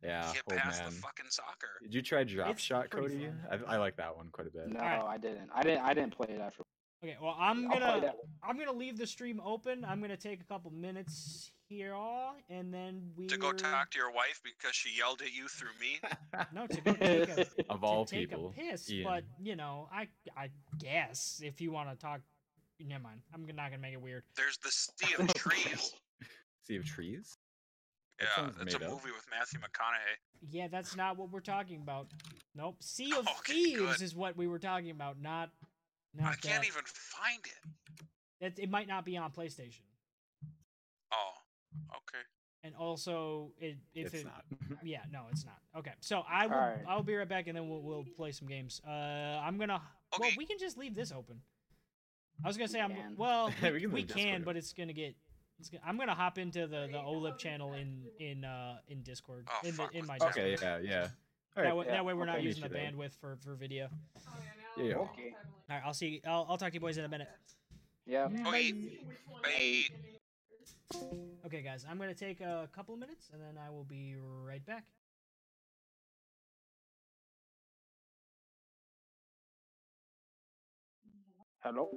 yeah, Get past man. the fucking soccer. Did you try Drop It's Shot, Cody? I, I like that one quite a bit. No, Alright. I didn't. I didn't. I didn't play it after. Okay, well I'm gonna. I'm gonna leave the stream open. I'm gonna take a couple minutes here, and then we To go talk to your wife because she yelled at you through me. No, to go take a of all people, to take people. a piss, Ian. but you know, I I guess if you want to talk, never mind. I'm not gonna make it weird. There's the Sea of Trees. Sea of Trees? Yeah, sounds it's a up. movie with Matthew McConaughey. Yeah, that's not what we're talking about. Nope. Sea of Okay, Thieves good. is what we were talking about, not not I can't that. even find it. It, it might not be on PlayStation, Oh, okay. and also it if it's it not. yeah no it's not. Okay, so I will Alright. I'll be right back, and then we'll we'll play some games. Uh, I'm gonna Okay. well we can just leave this open. I was gonna say I'm can. well We we, can we can, but it's gonna get. It's gonna, I'm gonna hop into the the OLIP channel in in uh in Discord Oh, in the, in my that. Discord. okay, yeah, yeah. All That, way, yeah, that way we're not using the Meet you there. bandwidth for, for video. Yeah. Okay. All right, I'll see. I'll, I'll talk to you boys in a minute. Yeah. Okay. Bye. Okay, guys, I'm gonna take a couple of minutes and then I will be right back. Hello.